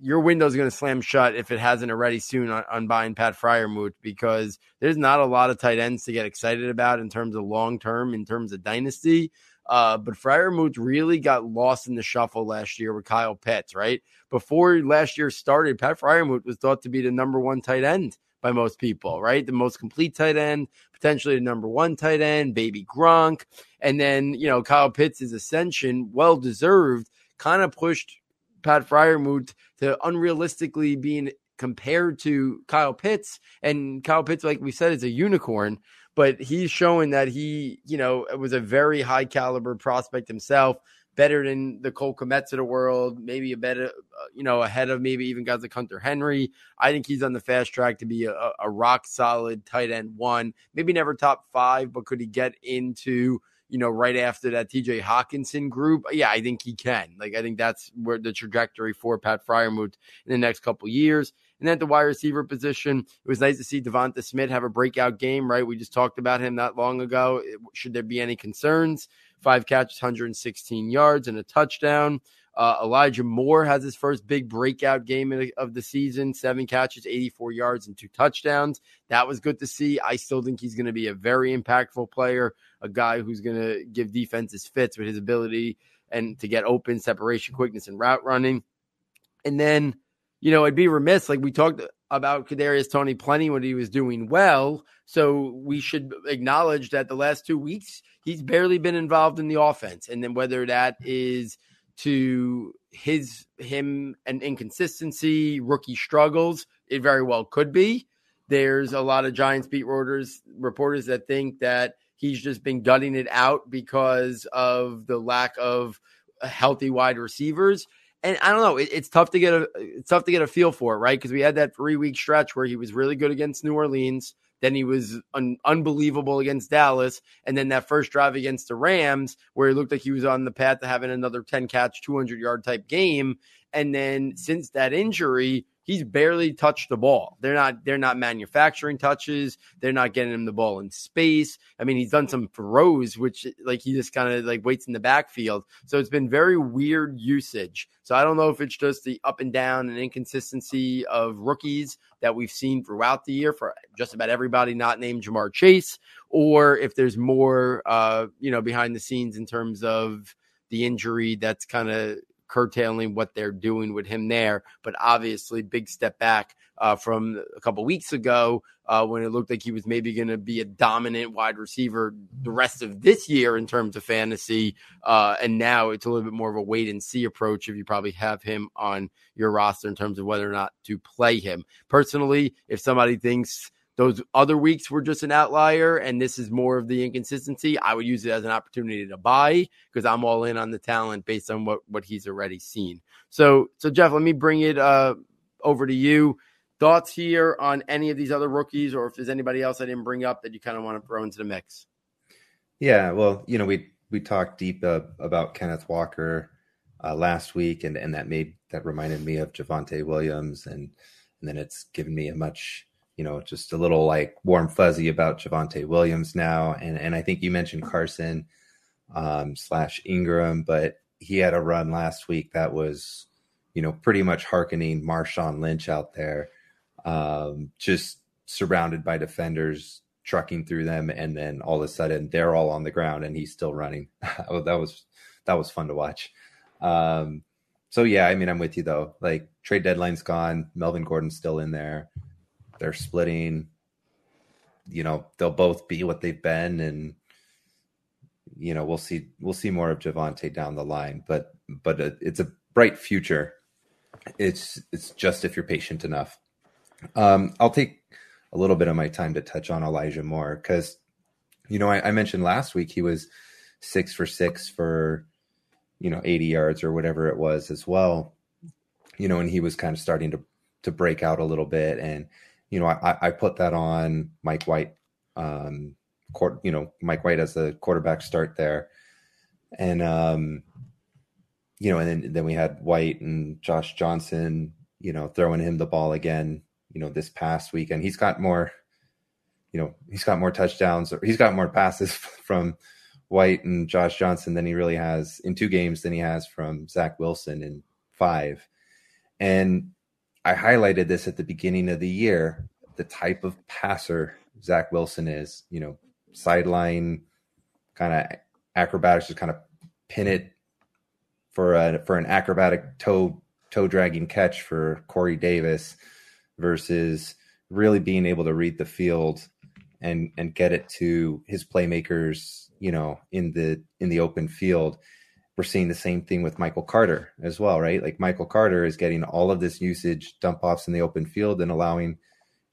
your window's going to slam shut if it hasn't already soon on, on buying Pat Freiermuth because there's not a lot of tight ends to get excited about in terms of long term, in terms of dynasty. Uh, but Freiermuth really got lost in the shuffle last year with Kyle Pitts, right? Before last year started, Pat Freiermuth was thought to be the number one tight end by most people, right? The most complete tight end, potentially the number one tight end, baby Gronk. And then, you know, Kyle Pitts' ascension, well deserved, kind of pushed Pat Freiermuth to unrealistically being compared to Kyle Pitts. And Kyle Pitts, like we said, is a unicorn but he's showing that he, you know, was a very high caliber prospect himself, better than the Cole Kmets of the world, maybe a better, uh, you know, ahead of maybe even guys like Hunter Henry. I think he's on the fast track to be a, a rock solid tight end one, maybe never top five, but could he get into, you know, right after that TJ Hockenson group? Yeah, I think he can. Like, I think that's where the trajectory for Pat Freiermuth in the next couple years. And then at the wide receiver position, it was nice to see Devonta Smith have a breakout game, right? We just talked about him not long ago. Should there be any concerns? Five catches, 116 yards, and a touchdown. Uh, Elijah Moore has his first big breakout game of the season seven catches, 84 yards, and two touchdowns. That was good to see. I still think he's going to be a very impactful player, a guy who's going to give defenses fits with his ability and to get open, separation, quickness, and route running. And then you know, I'd be remiss. Like we talked about Kadarius Toney plenty when he was doing well. So we should acknowledge that the last two weeks he's barely been involved in the offense, and then whether that is to his him an inconsistency, rookie struggles, it very well could be. There's a lot of Giants beat reporters reporters that think that he's just been gutting it out because of the lack of healthy wide receivers and I don't know. It, it's tough to get a it's tough to get a feel for it, right? Because we had that three week stretch where he was really good against New Orleans. Then he was un- unbelievable against Dallas, and then that first drive against the Rams, where he looked like he was on the path to having another ten catch, two hundred yard type game. And then since that injury, he's barely touched the ball. They're not they're not manufacturing touches. They're not getting him the ball in space. I mean, he's done some throws which like he just kind of like waits in the backfield. So it's been very weird usage. So I don't know if it's just the up and down and inconsistency of rookies that we've seen throughout the year for just about everybody not named Ja'Marr Chase, or if there's more uh, you know, behind the scenes in terms of the injury that's kind of curtailing what they're doing with him there. But obviously, big step back uh, from a couple weeks ago uh, when it looked like he was maybe going to be a dominant wide receiver the rest of this year in terms of fantasy. Uh, and now it's a little bit more of a wait and see approach if you probably have him on your roster in terms of whether or not to play him. Personally, if somebody thinks those other weeks were just an outlier and this is more of the inconsistency, I would use it as an opportunity to buy because I'm all in on the talent based on what what he's already seen. So so Jeff, let me bring it uh, over to you. Thoughts here on any of these other rookies or if there's anybody else I didn't bring up that you kind of want to throw into the mix? Yeah, well, you know, we we talked deep uh, about Kenneth Walker uh, last week and and that made that reminded me of Javonte Williams and and then it's given me a much you know, just a little like warm fuzzy about Javonte Williams now. And and I think you mentioned Carson um, slash Ingram, but he had a run last week that was, you know, pretty much harkening Marshawn Lynch out there, um, just surrounded by defenders, trucking through them, and then all of a sudden they're all on the ground and he's still running. that was that was fun to watch. Um, so yeah, I mean, I'm with you though. Like trade deadline's gone, Melvin Gordon's still in there they're splitting. You know, they'll both be what they've been, and you know, we'll see we'll see more of Javonte down the line. But but it's a bright future. It's it's just if you're patient enough. Um, I'll take a little bit of my time to touch on Elijah Moore because you know I, I mentioned last week he was six for six for you know 80 yards or whatever it was as well you know and he was kind of starting to to break out a little bit and you know, I, I put that on Mike White, um, court, you know, Mike White as the quarterback start there. And, um, you know, and then, then we had White and Josh Johnson, you know, throwing him the ball again, you know, this past weekend. He's got more, you know, he's got more touchdowns or he's got more passes from White and Josh Johnson than he really has in two games than he has from Zach Wilson in five. And I highlighted this at the beginning of the year the type of passer Zach Wilson is, you know, sideline kind of acrobatics, just kind of pin it for a for an acrobatic toe toe dragging catch for Corey Davis versus really being able to read the field and and get it to his playmakers, you know, in the in the open field. We're seeing the same thing with Michael Carter as well, right? Like Michael Carter is getting all of this usage dump offs in the open field and allowing,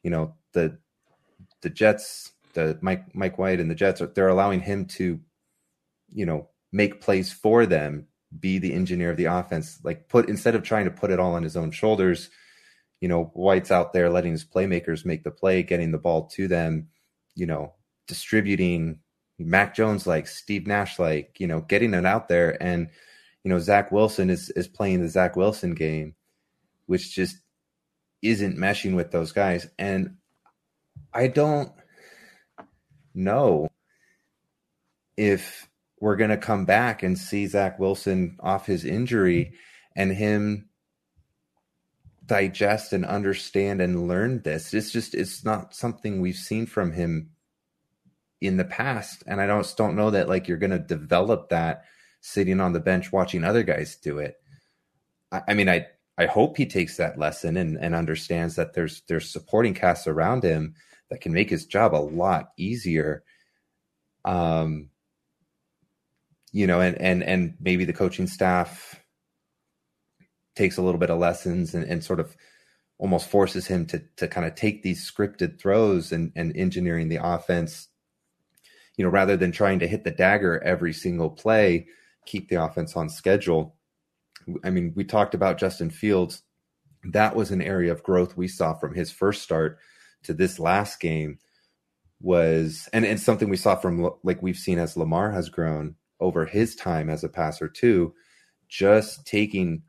you know, the the Jets, the Mike Mike White and the Jets, they're allowing him to, you know, make plays for them, be the engineer of the offense. Like put instead of trying to put it all on his own shoulders, you know, White's out there letting his playmakers make the play, getting the ball to them, you know, distributing Mac Jones like Steve Nash like, you know, getting it out there. And, you know, Zach Wilson is is playing the Zach Wilson game, which just isn't meshing with those guys. And I don't know if we're going to come back and see Zach Wilson off his injury and him digest and understand and learn this. It's just it's not something we've seen from him in the past, and I don't don't know that like you're going to develop that sitting on the bench watching other guys do it. I, I mean, I I hope he takes that lesson and and understands that there's there's supporting casts around him that can make his job a lot easier. Um, you know, and and and maybe the coaching staff takes a little bit of lessons and, and sort of almost forces him to to kind of take these scripted throws and, and engineering the offense, you know, rather than trying to hit the dagger every single play, keep the offense on schedule. I mean, we talked about Justin Fields. That was an area of growth we saw from his first start to this last game was and, and something we saw from like we've seen as Lamar has grown over his time as a passer too, just taking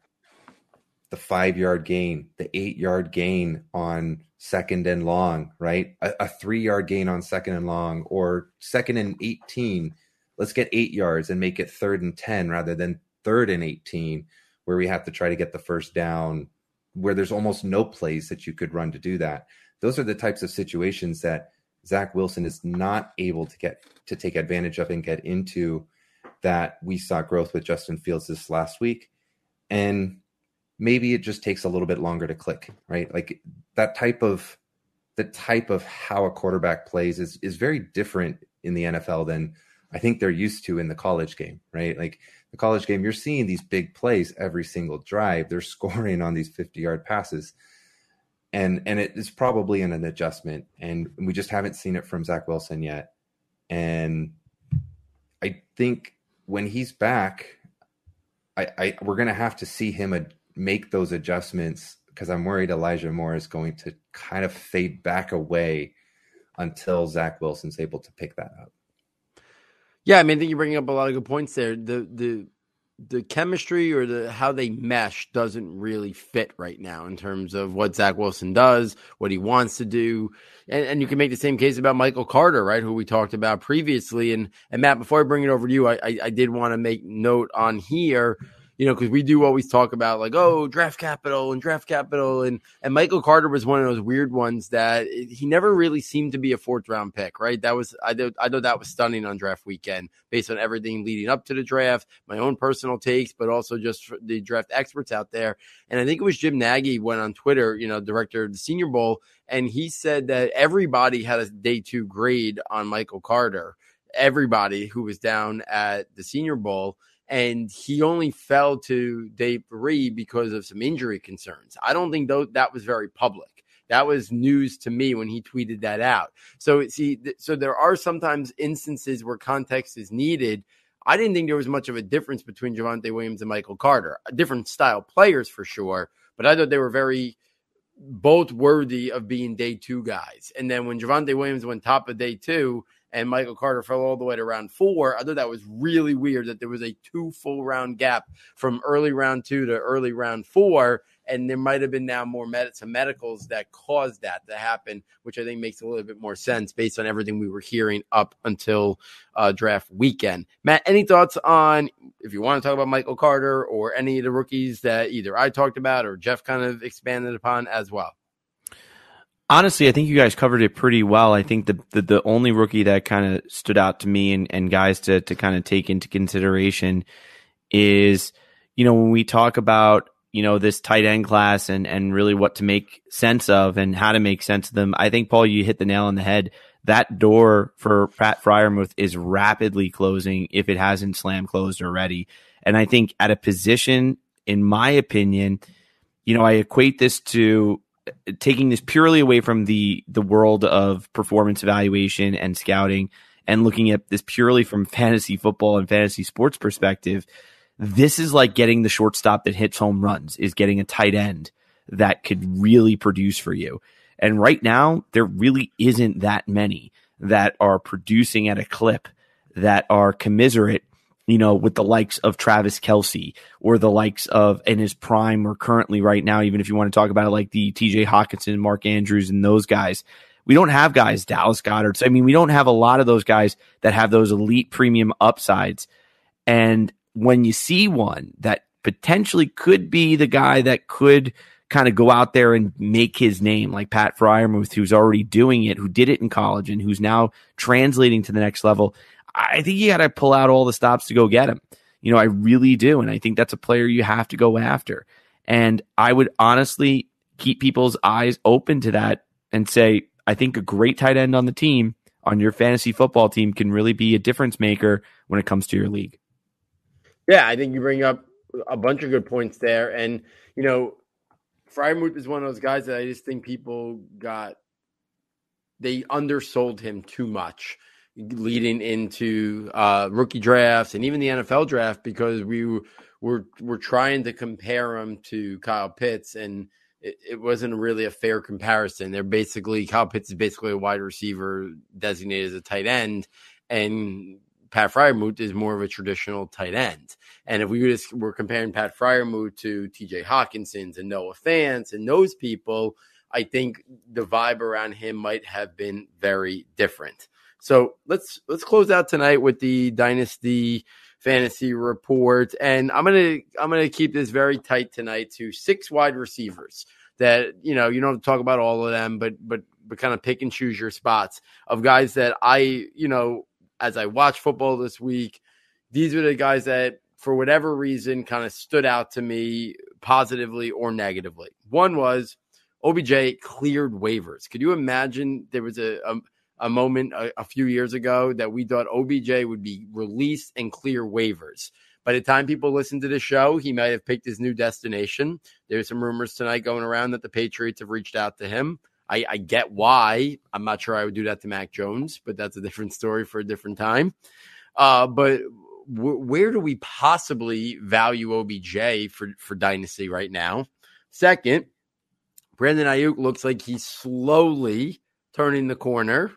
the five yard gain, the eight yard gain on second and long, right? A, a, three yard gain on second and long, or second and 18. Let's get eight yards and make it third and 10 rather than third and 18, where we have to try to get the first down, where there's almost no plays that you could run to do that. Those are the types of situations that Zach Wilson is not able to get to take advantage of and get into that we saw growth with Justin Fields this last week. And maybe it just takes a little bit longer to click, right? Like that type of the type of how a quarterback plays is is very different in the NFL than I think they're used to in the college game, right? Like the college game, you're seeing these big plays every single drive. They're scoring on these 50 yard passes. And and it is probably in an adjustment. And we just haven't seen it from Zach Wilson yet. And I think when he's back, I, I we're gonna have to see him ad- make those adjustments because I'm worried Elijah Moore is going to kind of fade back away until Zach Wilson's able to pick that up. Yeah, I mean, I think you're bringing up a lot of good points there. The the the chemistry or the how they mesh doesn't really fit right now in terms of what Zach Wilson does, what he wants to do, and, and you can make the same case about Michael Carter, right, who we talked about previously. And and Matt, before I bring it over to you, I I, I did want to make note on here you know, because we do always talk about like, oh, draft capital and draft capital, and and Michael Carter was one of those weird ones that he never really seemed to be a fourth round pick, right? That was I know I know that was stunning on draft weekend based on everything leading up to the draft, my own personal takes, but also just the draft experts out there. And I think it was Jim Nagy went on Twitter, you know, director of the Senior Bowl, and he said that everybody had a day two grade on Michael Carter. Everybody who was down at the Senior Bowl and he only fell to day three because of some injury concerns. I don't think though that was very public. That was news to me when he tweeted that out. So see, so there are sometimes instances where context is needed. I didn't think there was much of a difference between Javonte Williams and Michael Carter. Different style players for sure, but I thought they were very both worthy of being day two guys. And then when Javonte Williams went top of day two, and Michael Carter fell all the way to round four. I thought that was really weird that there was a two full round gap from early round two to early round four. and there might have been now more med- some medicals that caused that to happen, which I think makes a little bit more sense based on everything we were hearing up until uh, draft weekend. Matt, any thoughts on if you want to talk about Michael Carter or any of the rookies that either I talked about or Jeff kind of expanded upon as well? Honestly, I think you guys covered it pretty well. I think the the, the only rookie that kind of stood out to me and, and guys to to kind of take into consideration is, you know, when we talk about you know this tight end class and and really what to make sense of and how to make sense of them. I think Paul, you hit the nail on the head. That door for Pat Freiermuth is rapidly closing if it hasn't slam closed already. And I think at a position, in my opinion, you know, I equate this to taking this purely away from the the world of performance evaluation and scouting and looking at this purely from fantasy football and fantasy sports perspective this is like getting the shortstop that hits home runs is getting a tight end that could really produce for you. And right now there really isn't that many that are producing at a clip that are commiserate you know, with the likes of Travis Kelce or the likes of in his prime or currently right now, even if you want to talk about it like the TJ Hockenson, Mark Andrews, and those guys. We don't have guys, Dallas Goedert. So I mean, we don't have a lot of those guys that have those elite premium upsides. And when you see one that potentially could be the guy that could kind of go out there and make his name, like Pat Freiermuth, who's already doing it, who did it in college and who's now translating to the next level. I think you got to pull out all the stops to go get him. You know, I really do. And I think that's a player you have to go after. And I would honestly keep people's eyes open to that and say, I think a great tight end on the team, on your fantasy football team, can really be a difference maker when it comes to your league. Yeah, I think you bring up a bunch of good points there. And, you know, Freiermuth is one of those guys that I just think people got, they undersold him too much leading into uh, rookie drafts and even the NFL draft because we were were trying to compare him to Kyle Pitts and it, it, wasn't really a fair comparison. They're basically Kyle Pitts is basically a wide receiver designated as a tight end, and Pat Freiermuth is more of a traditional tight end. And if we just were comparing Pat Freiermuth to T.J. Hockenson's and Noah Fant and those people, I think the vibe around him might have been very different. So let's let's close out tonight with the dynasty fantasy report, and I'm gonna I'm gonna keep this very tight tonight to six wide receivers that you know you don't have to talk about all of them, but but but kind of pick and choose your spots of guys that I you know as I watch football this week, these are the guys that for whatever reason kind of stood out to me positively or negatively. One was OBJ cleared waivers. Could you imagine there was a, a a moment a, a, few years ago that we thought OBJ would be released and clear waivers. By the time people listen to the show, he might have picked his new destination. There's some rumors tonight going around that the Patriots have reached out to him. I, I get why. I'm not sure I would do that to Mac Jones, but that's a different story for a different time. Uh, but w- where do we possibly value OBJ for, for Dynasty right now? Second, Brandon Aiyuk looks like he's slowly turning the corner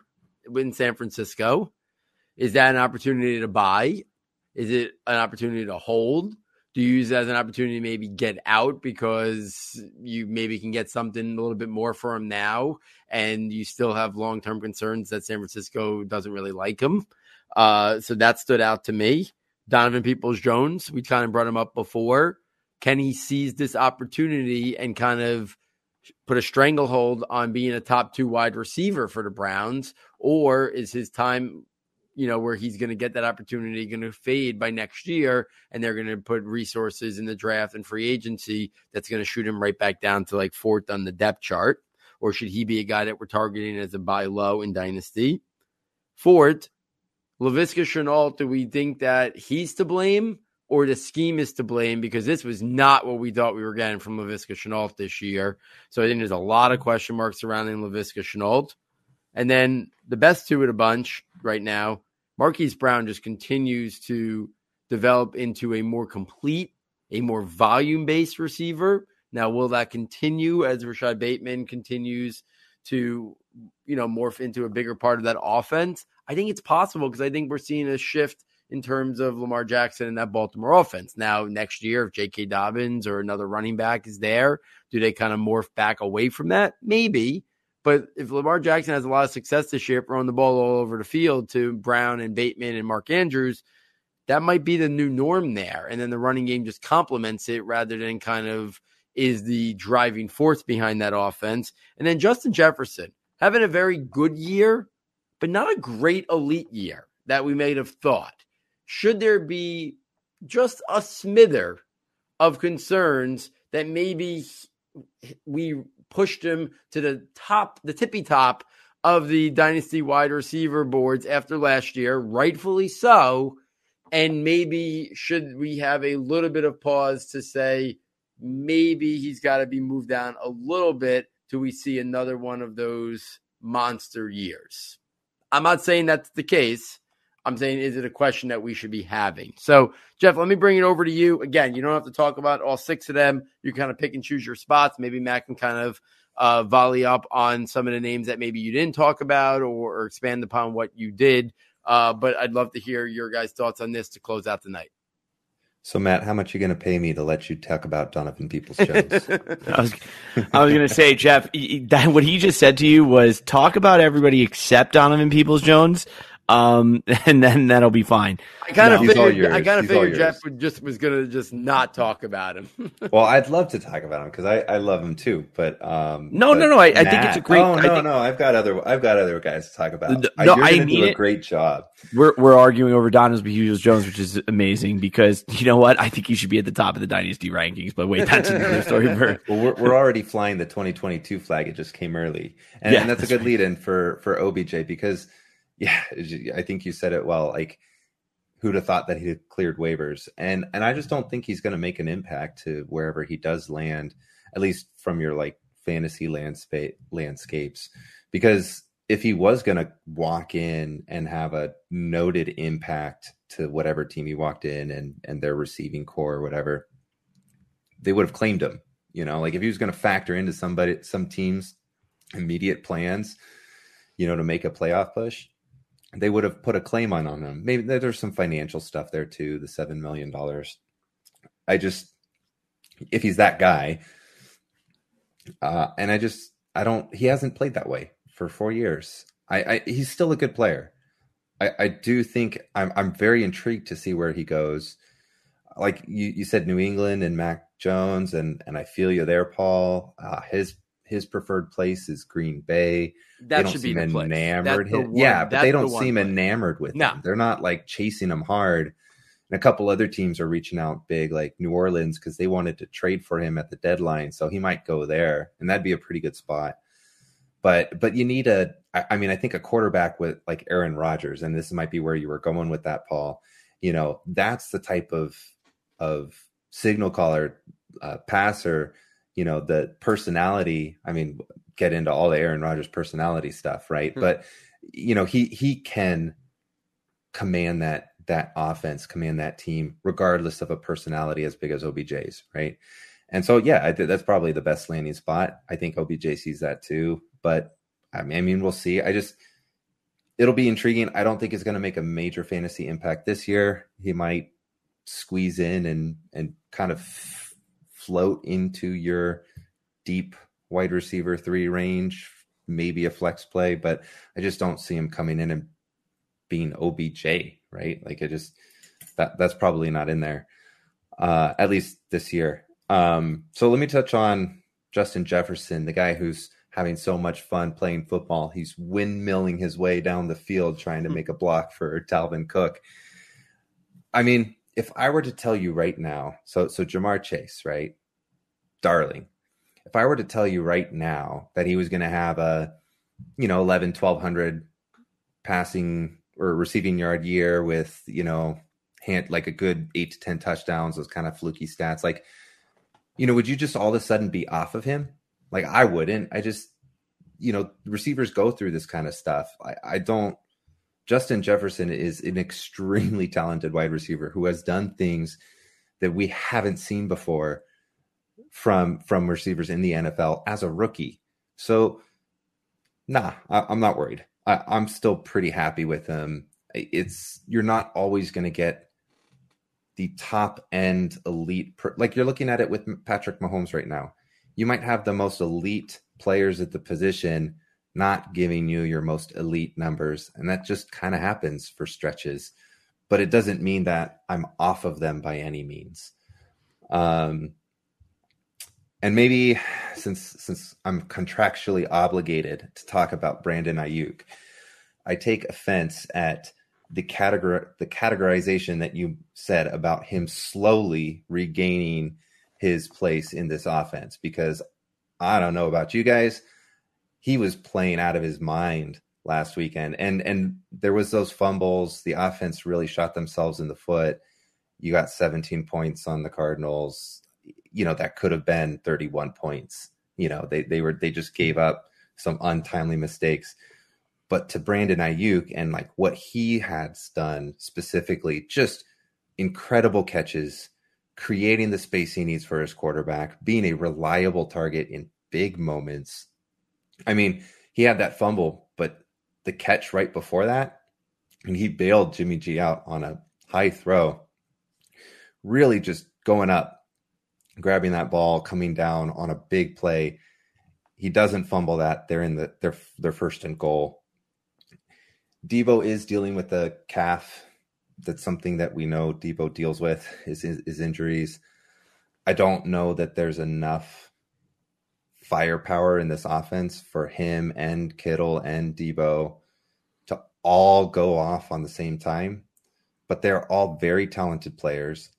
in San Francisco? Is that an opportunity to buy? Is it an opportunity to hold? Do you use it as an opportunity to maybe get out because you maybe can get something a little bit more for him now and you still have long term concerns that San Francisco doesn't really like him? Uh, so that stood out to me. Donovan Peoples Jones, we kind of brought him up before. Can he seize this opportunity and kind of put a stranglehold on being a top two wide receiver for the Browns, or is his time, you know, where he's going to get that opportunity going to fade by next year, and they're going to put resources in the draft and free agency that's going to shoot him right back down to like fourth on the depth chart, or should he be a guy that we're targeting as a buy low in dynasty? Fourth, Laviska Shenault, do we think that he's to blame? Or the scheme is to blame because this was not what we thought we were getting from Laviska Shenault this year. So I think there's a lot of question marks surrounding Laviska Shenault. And then the best two of the bunch right now, Marquise Brown just continues to develop into a more complete, a more volume based receiver. Now, will that continue as Rashod Bateman continues to, you know, morph into a bigger part of that offense? I think it's possible because I think we're seeing a shift in terms of Lamar Jackson and that Baltimore offense. Now, next year, if J.K. Dobbins or another running back is there, do they kind of morph back away from that? Maybe. But if Lamar Jackson has a lot of success this year, throwing the ball all over the field to Brown and Bateman and Mark Andrews, that might be the new norm there. And then the running game just complements it rather than kind of is the driving force behind that offense. And then Justin Jefferson having a very good year, but not a great elite year that we may have thought. Should there be just a smither of concerns that maybe we pushed him to the top, the tippy top of the dynasty wide receiver boards after last year, rightfully so. And maybe should we have a little bit of pause to say maybe he's got to be moved down a little bit till we see another one of those monster years? I'm not saying that's the case. I'm saying, is it a question that we should be having? So, Jeff, let me bring it over to you. Again, you don't have to talk about all six of them. You kind of pick and choose your spots. Maybe Matt can kind of uh, volley up on some of the names that maybe you didn't talk about or, or expand upon what you did. Uh, but I'd love to hear your guys' thoughts on this to close out the night. So, Matt, how much are you going to pay me to let you talk about Donovan Peoples Jones? I was, I was going to say, Jeff, that, what he just said to you was talk about everybody except Donovan Peoples Jones um, and then that'll be fine. I kind of figured. I kind of figured Jeff would just was gonna just not talk about him. well, I'd love to talk about him because I, I love him too. But um, no, but no, no. I, I, think it's a great. Oh no, think, no. I've got other. I've got other guys to talk about. No, You're I mean do a great job. We're we're arguing over Donovan Peoples Jones, which is amazing because you know what? I think he should be at the top of the dynasty rankings. But wait, that's another story. For well, we're we're already flying the 2022 flag. It just came early, and, yeah, and that's, that's, a good right. lead in for for OBJ because yeah, I think you said it well. Like, who'd have thought that he had cleared waivers? And and I just mm-hmm. don't think he's going to make an impact to wherever he does land, at least from your like fantasy landscape landscapes, because if he was going to walk in and have a noted impact to whatever team he walked in and and their receiving corps or whatever, they would have claimed him. You know, like if he was going to factor into somebody, some teams' immediate plans, you know, to make a playoff push, they would have put a claim on on him. Maybe there's some financial stuff there too, the seven million dollars. I just if he's that guy, uh, and I just I don't he hasn't played that way for four years. I, I he's still a good player. I, I do think I'm I'm very intrigued to see where he goes. Like you, you said, New England and Mac Jones, and and I feel you there, Paul. Uh, his his preferred place is Green Bay. That should be enamored. The yeah, but they don't the seem enamored with no. him. They're not like chasing him hard. And a couple other teams are reaching out big, like New Orleans, because they wanted to trade for him at the deadline. So he might go there, and that'd be a pretty good spot. But but you need a. I mean, I think a quarterback with like Aaron Rodgers, and this might be where you were going with that, Paul. You know, that's the type of of signal caller uh, passer you know the personality i mean get into all the aaron rodgers personality stuff right? Mm-hmm. but you know he he can command that that offense command that team regardless of a personality as big as obj's right? And so yeah I th- that's probably the best landing spot. I think obj sees that too. But i mean, I mean we'll see. I just it'll be intriguing. I don't think it's going to make a major fantasy impact this year. He might squeeze in and and kind of float into your deep wide receiver three range, maybe a flex play, but I just don't see him coming in and being OBJ, right? Like I just that that's probably not in there. Uh at least this year. Um so let me touch on Justin Jefferson, the guy who's having so much fun playing football. He's windmilling his way down the field trying to hmm. make a block for Dalvin Cook. I mean, if I were to tell you right now, so so Ja'Marr Chase, right? Darling. If I were to tell you right now that he was going to have a, you know, 11, 1200 passing or receiving yard year with, you know, hand like a good eight to 10 touchdowns, those kind of fluky stats, like, you know, would you just all of a sudden be off of him? Like I wouldn't. I just, you know, receivers go through this kind of stuff. I, I don't Justin Jefferson is an extremely talented wide receiver who has done things that we haven't seen before from from receivers in the NFL as a rookie. So, nah, I, am not worried. I, am still pretty happy with him it's you're not always going to get the top end elite. Per, like you're looking at it with Patrick Mahomes right now. You might have the most elite players at the position not giving you your most elite numbers, and that just kind of happens for stretches. But it doesn't mean that I'm off of them by any means. Um, and maybe since since I'm contractually obligated to talk about Brandon Aiyuk, I take offense at the categor the categorization that you said about him slowly regaining his place in this offense because I don't know about you guys, he was playing out of his mind last weekend and and there was those fumbles, the offense really shot themselves in the foot. You got 17 points on the Cardinals. You know, that could have been 31 points. You know, they they were they just gave up some untimely mistakes but to Brandon Aiyuk and like what he has done specifically, just incredible catches, creating the space he needs for his quarterback, being a reliable target in big moments. I mean, he had that fumble, but the catch right before that, and he bailed Jimmy G out on a high throw, really just going up, grabbing that ball, coming down on a big play. He doesn't fumble that. They're in the their their first and goal. Deebo is dealing with the calf. That's something that we know Deebo deals with is is injuries. I don't know that there's enough firepower in this offense for him and Kittle and Deebo to all go off on the same time. But they're all very talented players.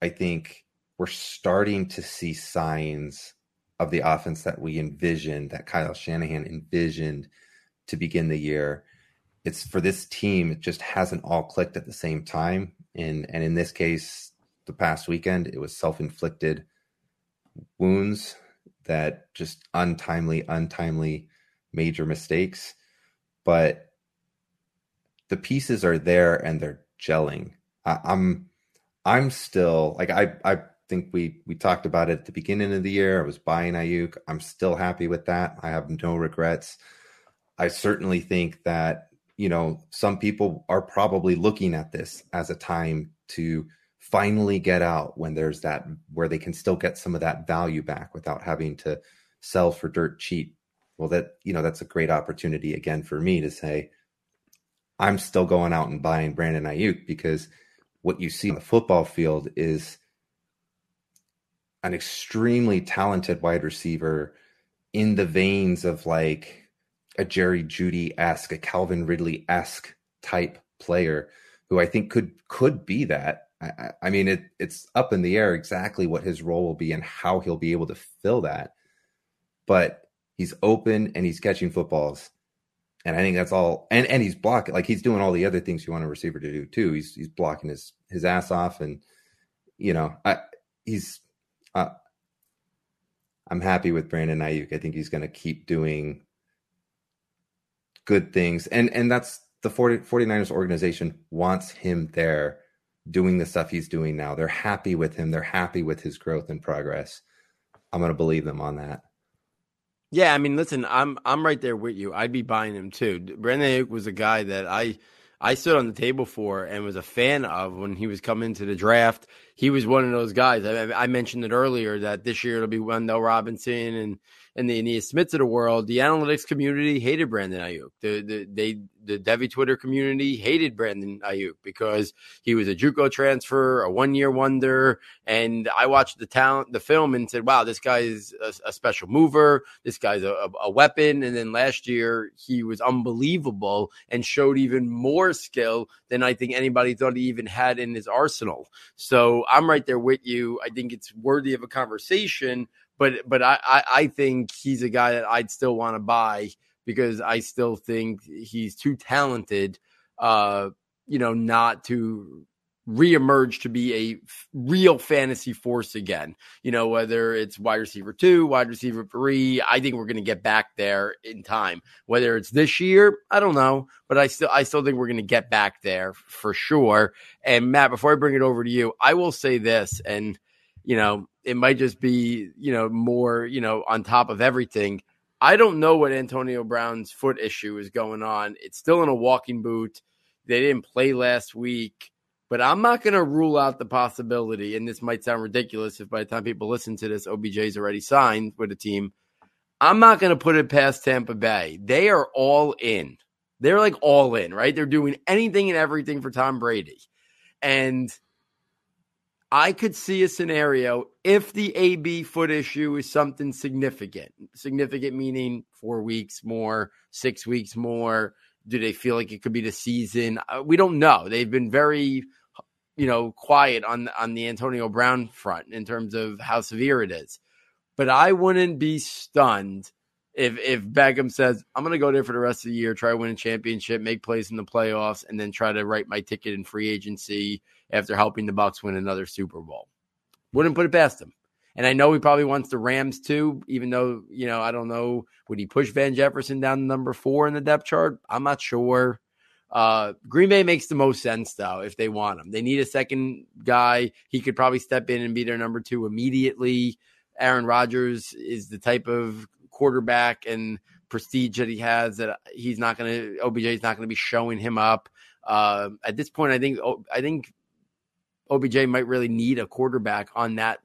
I think we're starting to see signs of the offense that we envisioned, that Kyle Shanahan envisioned to begin the year it's for this team, it just hasn't all clicked at the same time. And and in this case, the past weekend, it was self-inflicted wounds that just untimely, untimely major mistakes. But the pieces are there and they're gelling. I, I'm I'm still like I I think we we talked about it at the beginning of the year. I was buying Aiyuk. I'm still happy with that. I have no regrets. I certainly think that you know, some people are probably looking at this as a time to finally get out when there's that where they can still get some of that value back without having to sell for dirt cheap. Well, that you know, that's a great opportunity again for me to say, I'm still going out and buying Brandon Aiyuk because what you see on the football field is an extremely talented wide receiver in the veins of like a Jerry Jeudy esque, a Calvin Ridley esque type player who I think could could be that. I, I, mean, it, it's up in the air exactly what his role will be and how he'll be able to fill that. But he's open and he's catching footballs, and I think that's all. And and he's blocking like he's doing all the other things you want a receiver to do too. He's he's blocking his his ass off, and you know, I he's. Uh, I'm happy with Brandon Aiyuk. I think he's going to keep doing good things. And and that's the 40, 49ers organization wants him there doing the stuff he's doing now. They're happy with him. They're happy with his growth and progress. I'm going to believe them on that. Yeah, I mean, listen, I'm I'm right there with you. I'd be buying him too. Brandon Aiyuk was a guy that I I stood on the table for and was a fan of when he was coming to the draft. He was one of those guys. I, I mentioned it earlier that this year it'll be Wan'Dale Robinson and and the Ainias Smiths of the world, the analytics community hated Brandon Aiyuk. The, the they the Devy Twitter community hated Brandon Aiyuk because he was a JUCO transfer, a one year wonder. And I watched the talent, the film, and said, "Wow, this guy is a, a special mover. This guy's a, a weapon." And then last year he was unbelievable and showed even more skill than I think anybody thought he even had in his arsenal. So I'm right there with you. I think it's worthy of a conversation but but I, I, I think he's a guy that I'd still want to buy because I still think he's too talented, uh, you know, not to reemerge to be a f- real fantasy force again. You know, whether it's wide receiver two, wide receiver three, I think we're going to get back there in time. Whether it's this year, I don't know, but I still I still think we're going to get back there for sure. And Matt, before I bring it over to you, I will say this, and you know, it might just be, you know, more, you know, on top of everything. I don't know what Antonio Brown's foot issue is going on. It's still in a walking boot. They didn't play last week. But I'm not going to rule out the possibility, and this might sound ridiculous if by the time people listen to this, OBJ is already signed with a team. I'm not going to put it past Tampa Bay. They are all in. They're like all in, right? They're doing anything and everything for Tom Brady. And I could see a scenario if the AB foot issue is something significant, significant meaning four weeks more, six weeks more. Do they feel like it could be the season? Uh, we don't know. They've been very, you know, quiet on on the Antonio Brown front in terms of how severe it is. But I wouldn't be stunned if if Beckham says, "I'm going to go there for the rest of the year, try to win a championship, make plays in the playoffs, and then try to write my ticket in free agency after helping the Bucs win another Super Bowl. Wouldn't put it past him. And I know he probably wants the Rams too, even though, you know, I don't know. Would he push Van Jefferson down to number four in the depth chart? I'm not sure. Uh, Green Bay makes the most sense though if they want him. They need a second guy. He could probably step in and be their number two immediately. Aaron Rodgers is the type of quarterback and prestige that he has that he's not going to OBJ is not going to be showing him up. Uh, at this point, I think I think OBJ might really need a quarterback on that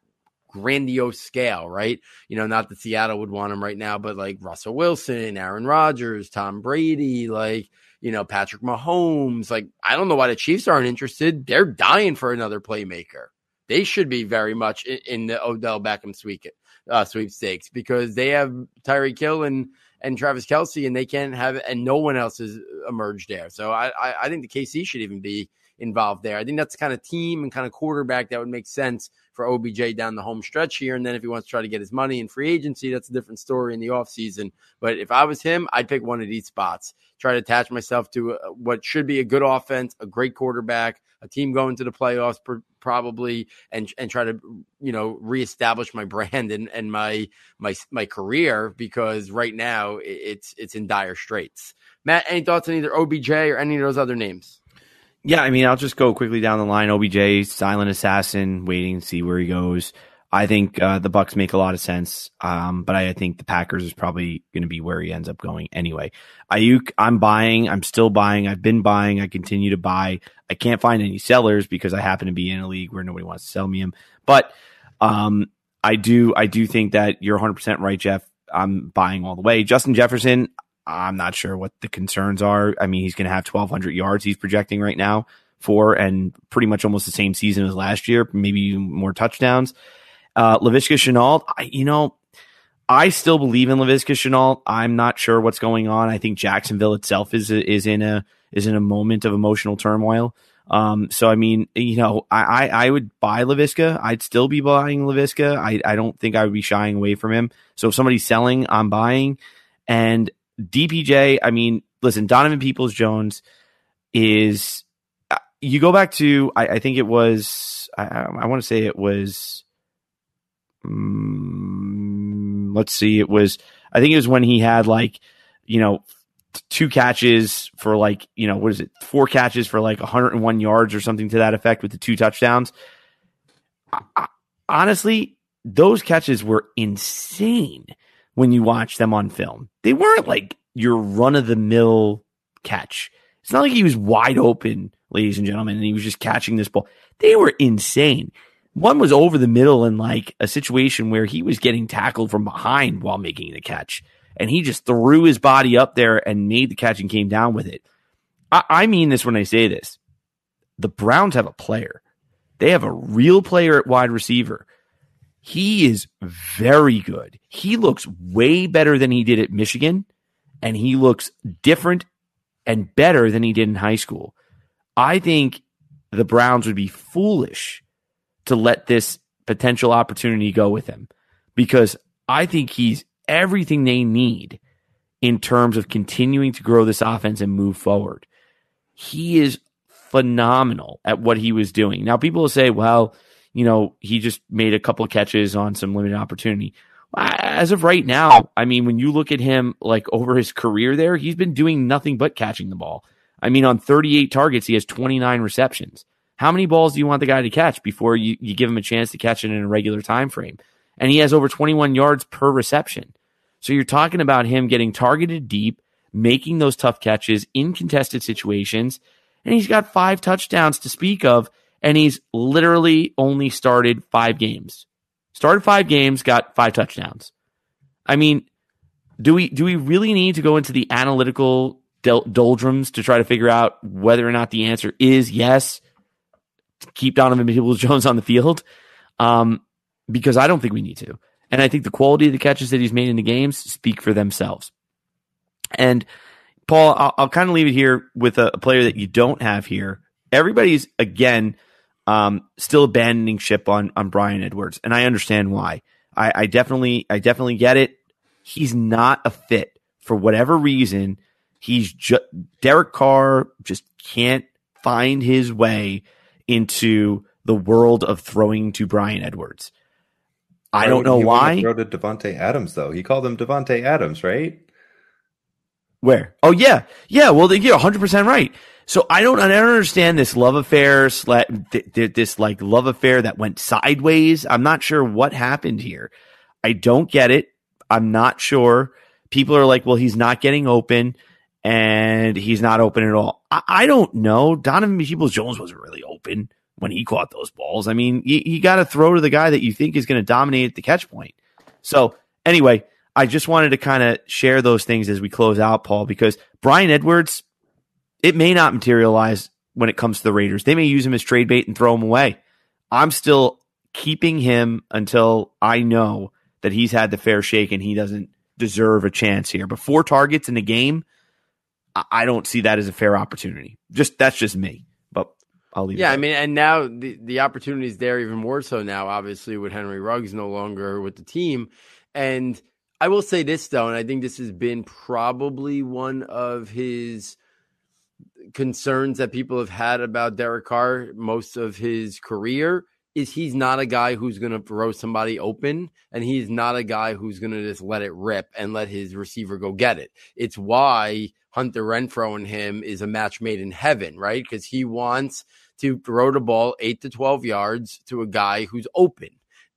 grandiose scale, right? You know, not that Seattle would want him right now, but like Russell Wilson, Aaron Rodgers, Tom Brady, like, you know, Patrick Mahomes. Like, I don't know why the Chiefs aren't interested. They're dying for another playmaker. They should be very much in, in the Odell Beckham sweep, uh, sweepstakes because they have Tyreek Hill and and Travis Kelce, and they can't have and no one else has emerged there. So I, I, I think the KC should even be involved there. I think that's the kind of team and kind of quarterback that would make sense for OBJ down the home stretch here. And then if he wants to try to get his money in free agency, that's a different story in the offseason. But if I was him, I'd pick one of these spots, try to attach myself to uh, what should be a good offense, a great quarterback, a team going to the playoffs probably, and and try to you know reestablish my brand and, and my my my career because right now it's it's in dire straits. Matt, any thoughts on either OBJ or any of those other names? Yeah, I mean, I'll just go quickly down the line. OBJ, silent assassin, waiting and see where he goes. I think uh, the Bucs make a lot of sense, um, but I, I, think the Packers is probably going to be where he ends up going anyway. Aiyuk, I'm buying. I'm still buying. I've been buying. I continue to buy. I can't find any sellers because I happen to be in a league where nobody wants to sell me him. But um, I do. I do think that you're 100 percent right, Jeff. I'm buying all the way. Justin Jefferson, I'm not sure what the concerns are. I mean, he's going to have 1,200 yards he's projecting right now for, and pretty much almost the same season as last year, maybe more touchdowns. Uh, Laviska Shenault, I, you know, I still believe in Laviska Shenault. I'm not sure what's going on. I think Jacksonville itself is is in a is in a moment of emotional turmoil. Um, so I mean, you know, I, I, I would buy Laviska. I'd still be buying Laviska. I, I don't think I would be shying away from him. So if somebody's selling, I'm buying. And DPJ, I mean, listen, Donovan Peoples Jones is. Uh, you go back to, I, I think it was, I, I want to say it was, um, let's see, it was, I think it was when he had like, you know, two catches for like, you know, what is it, four catches for like 101 yards or something to that effect with the two touchdowns. I, I, honestly, those catches were insane when you watch them on film. They weren't like your run of the mill catch. It's not like he was wide open, ladies and gentlemen, and he was just catching this ball. They were insane. One was over the middle in like a situation where he was getting tackled from behind while making the catch. And he just threw his body up there and made the catch and came down with it. I, I mean this when I say this. The Browns have a player. They have a real player at wide receiver he is very good. He looks way better than he did at Michigan, and he looks different and better than he did in high school. I think the Browns would be foolish to let this potential opportunity go with him because I think he's everything they need in terms of continuing to grow this offense and move forward. He is phenomenal at what he was doing. Now, people will say, well, you know, he just made a couple of catches on some limited opportunity. As of right now, I mean, when you look at him like over his career there, he's been doing nothing but catching the ball. I mean, on 38 targets, he has 29 receptions. How many balls do you want the guy to catch before you, you give him a chance to catch it in a regular time frame? And he has over 21 yards per reception. So you're talking about him getting targeted deep, making those tough catches in contested situations and he's got five touchdowns to speak of, and he's literally only started five games. Started five games, got five touchdowns. I mean, do we do we really need to go into the analytical doldrums to try to figure out whether or not the answer is yes? Keep Donovan Peoples Jones on the field, um, because I don't think we need to, and I think the quality of the catches that he's made in the games speak for themselves. And Paul, I'll, I'll kind of leave it here with a, a, player that you don't have here. Everybody's again um, still abandoning ship on on Bryan Edwards, and I understand why. I, I definitely I definitely get it. He's not a fit for whatever reason. He's just Derek Carr just can't find his way into the world of throwing to Bryan Edwards. I don't know why. Throw to Davante Adams though. He called him Davante Adams, right? Where? Oh yeah, yeah. Well, you're 100 percent right. So I don't, I don't understand this love affair, this like love affair that went sideways. I'm not sure what happened here. I don't get it. I'm not sure. People are like, well, he's not getting open and he's not open at all. I, I don't know. Donovan Peoples Jones wasn't really open when he caught those balls. I mean, you, you got to throw to the guy that you think is going to dominate at the catch point. So anyway, I just wanted to kind of share those things as we close out, Paul, because Bryan Edwards, it may not materialize when it comes to the Raiders. They may use him as trade bait and throw him away. I'm still keeping him until I know that he's had the fair shake and he doesn't deserve a chance here. But four targets in a game, I don't see that as a fair opportunity. Just that's just me. But I'll leave. Yeah, I mean, and now the the opportunity is there even more so now. Obviously, with Henry Ruggs no longer with the team, and I will say this though, and I think this has been probably one of his concerns that people have had about Derek Carr most of his career is he's not a guy who's going to throw somebody open and he's not a guy who's going to just let it rip and let his receiver go get it. It's why Hunter Renfrow and him is a match made in heaven, right? Because he wants to throw the ball eight to 12 yards to a guy who's open.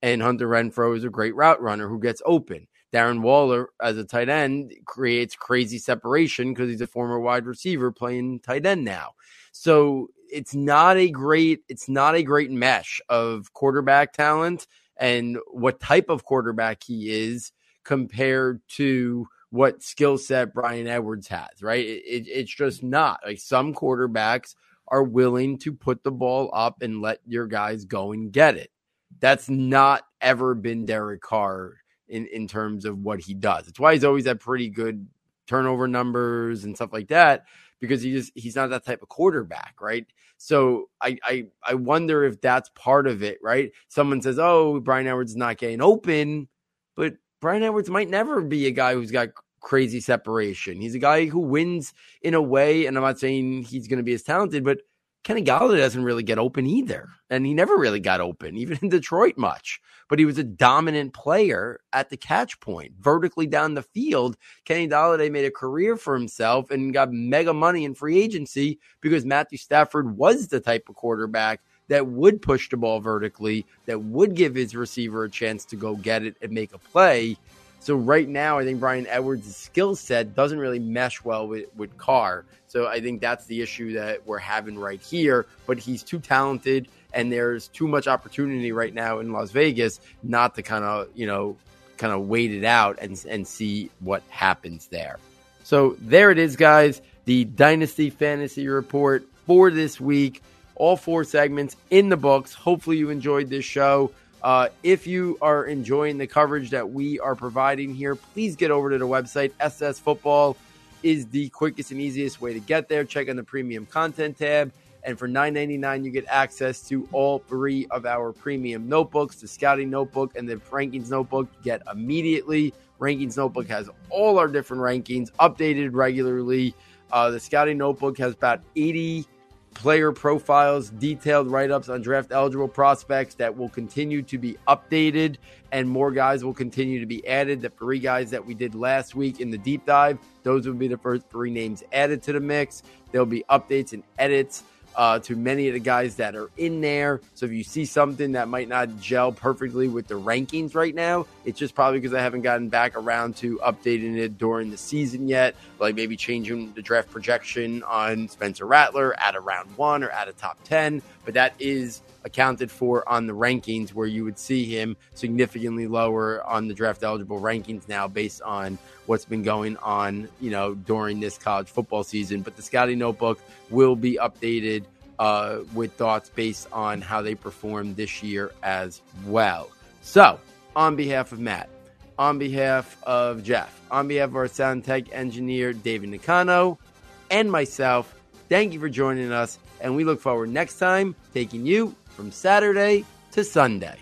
And Hunter Renfrow is a great route runner who gets open. Darren Waller as a tight end creates crazy separation because he's a former wide receiver playing tight end now. So it's not a great it's not a great mesh of quarterback talent and what type of quarterback he is compared to what skill set Bryan Edwards has, right? It, it, it's just not like some quarterbacks are willing to put the ball up and let your guys go and get it. That's not ever been Derek Carr in, in terms of what he does. It's why he's always had pretty good turnover numbers and stuff like that because he just he's not that type of quarterback, right? So I I I wonder if that's part of it, right? Someone says, "Oh, Bryan Edwards is not getting open," but Bryan Edwards might never be a guy who's got crazy separation. He's a guy who wins in a way, and I'm not saying he's going to be as talented, but Kenny Golladay doesn't really get open either. And he never really got open, even in Detroit much. But he was a dominant player at the catch point, vertically down the field. Kenny Golladay made a career for himself and got mega money in free agency because Matthew Stafford was the type of quarterback that would push the ball vertically, that would give his receiver a chance to go get it and make a play. So right now, I think Bryan Edwards' skill set doesn't really mesh well with, with Carr. So I think that's the issue that we're having right here. But he's too talented, and there's too much opportunity right now in Las Vegas not to kind of you know kind of wait it out and and see what happens there. So there it is, guys. The Dynasty Fantasy Report for this week. All four segments in the books. Hopefully, you enjoyed this show. Uh, if you are enjoying the coverage that we are providing here, please get over to the website. SS Football is the quickest and easiest way to get there. Check on the premium content tab. And for $9.99, you get access to all three of our premium notebooks the scouting notebook and the rankings notebook. Get immediately. Rankings notebook has all our different rankings updated regularly. Uh, the scouting notebook has about 80 player profiles, detailed write ups on draft eligible prospects that will continue to be updated, and more guys will continue to be added. The three guys that we did last week in the deep dive, those will be the first three names added to the mix. There'll be updates and edits. Uh, to many of the guys that are in there. So if you see something that might not gel perfectly with the rankings right now, it's just probably because I haven't gotten back around to updating it during the season yet. Like maybe changing the draft projection on Spencer Rattler at a round one or at a top 10. But that is accounted for on the rankings where you would see him significantly lower on the draft eligible rankings now based on what's been going on, you know, during this college football season. But the scouting notebook will be updated uh, with thoughts based on how they performed this year as well. So, on behalf of Matt, on behalf of Jeff, on behalf of our sound tech engineer, David Nicano, and myself, thank you for joining us. And we look forward next time taking you from Saturday to Sunday.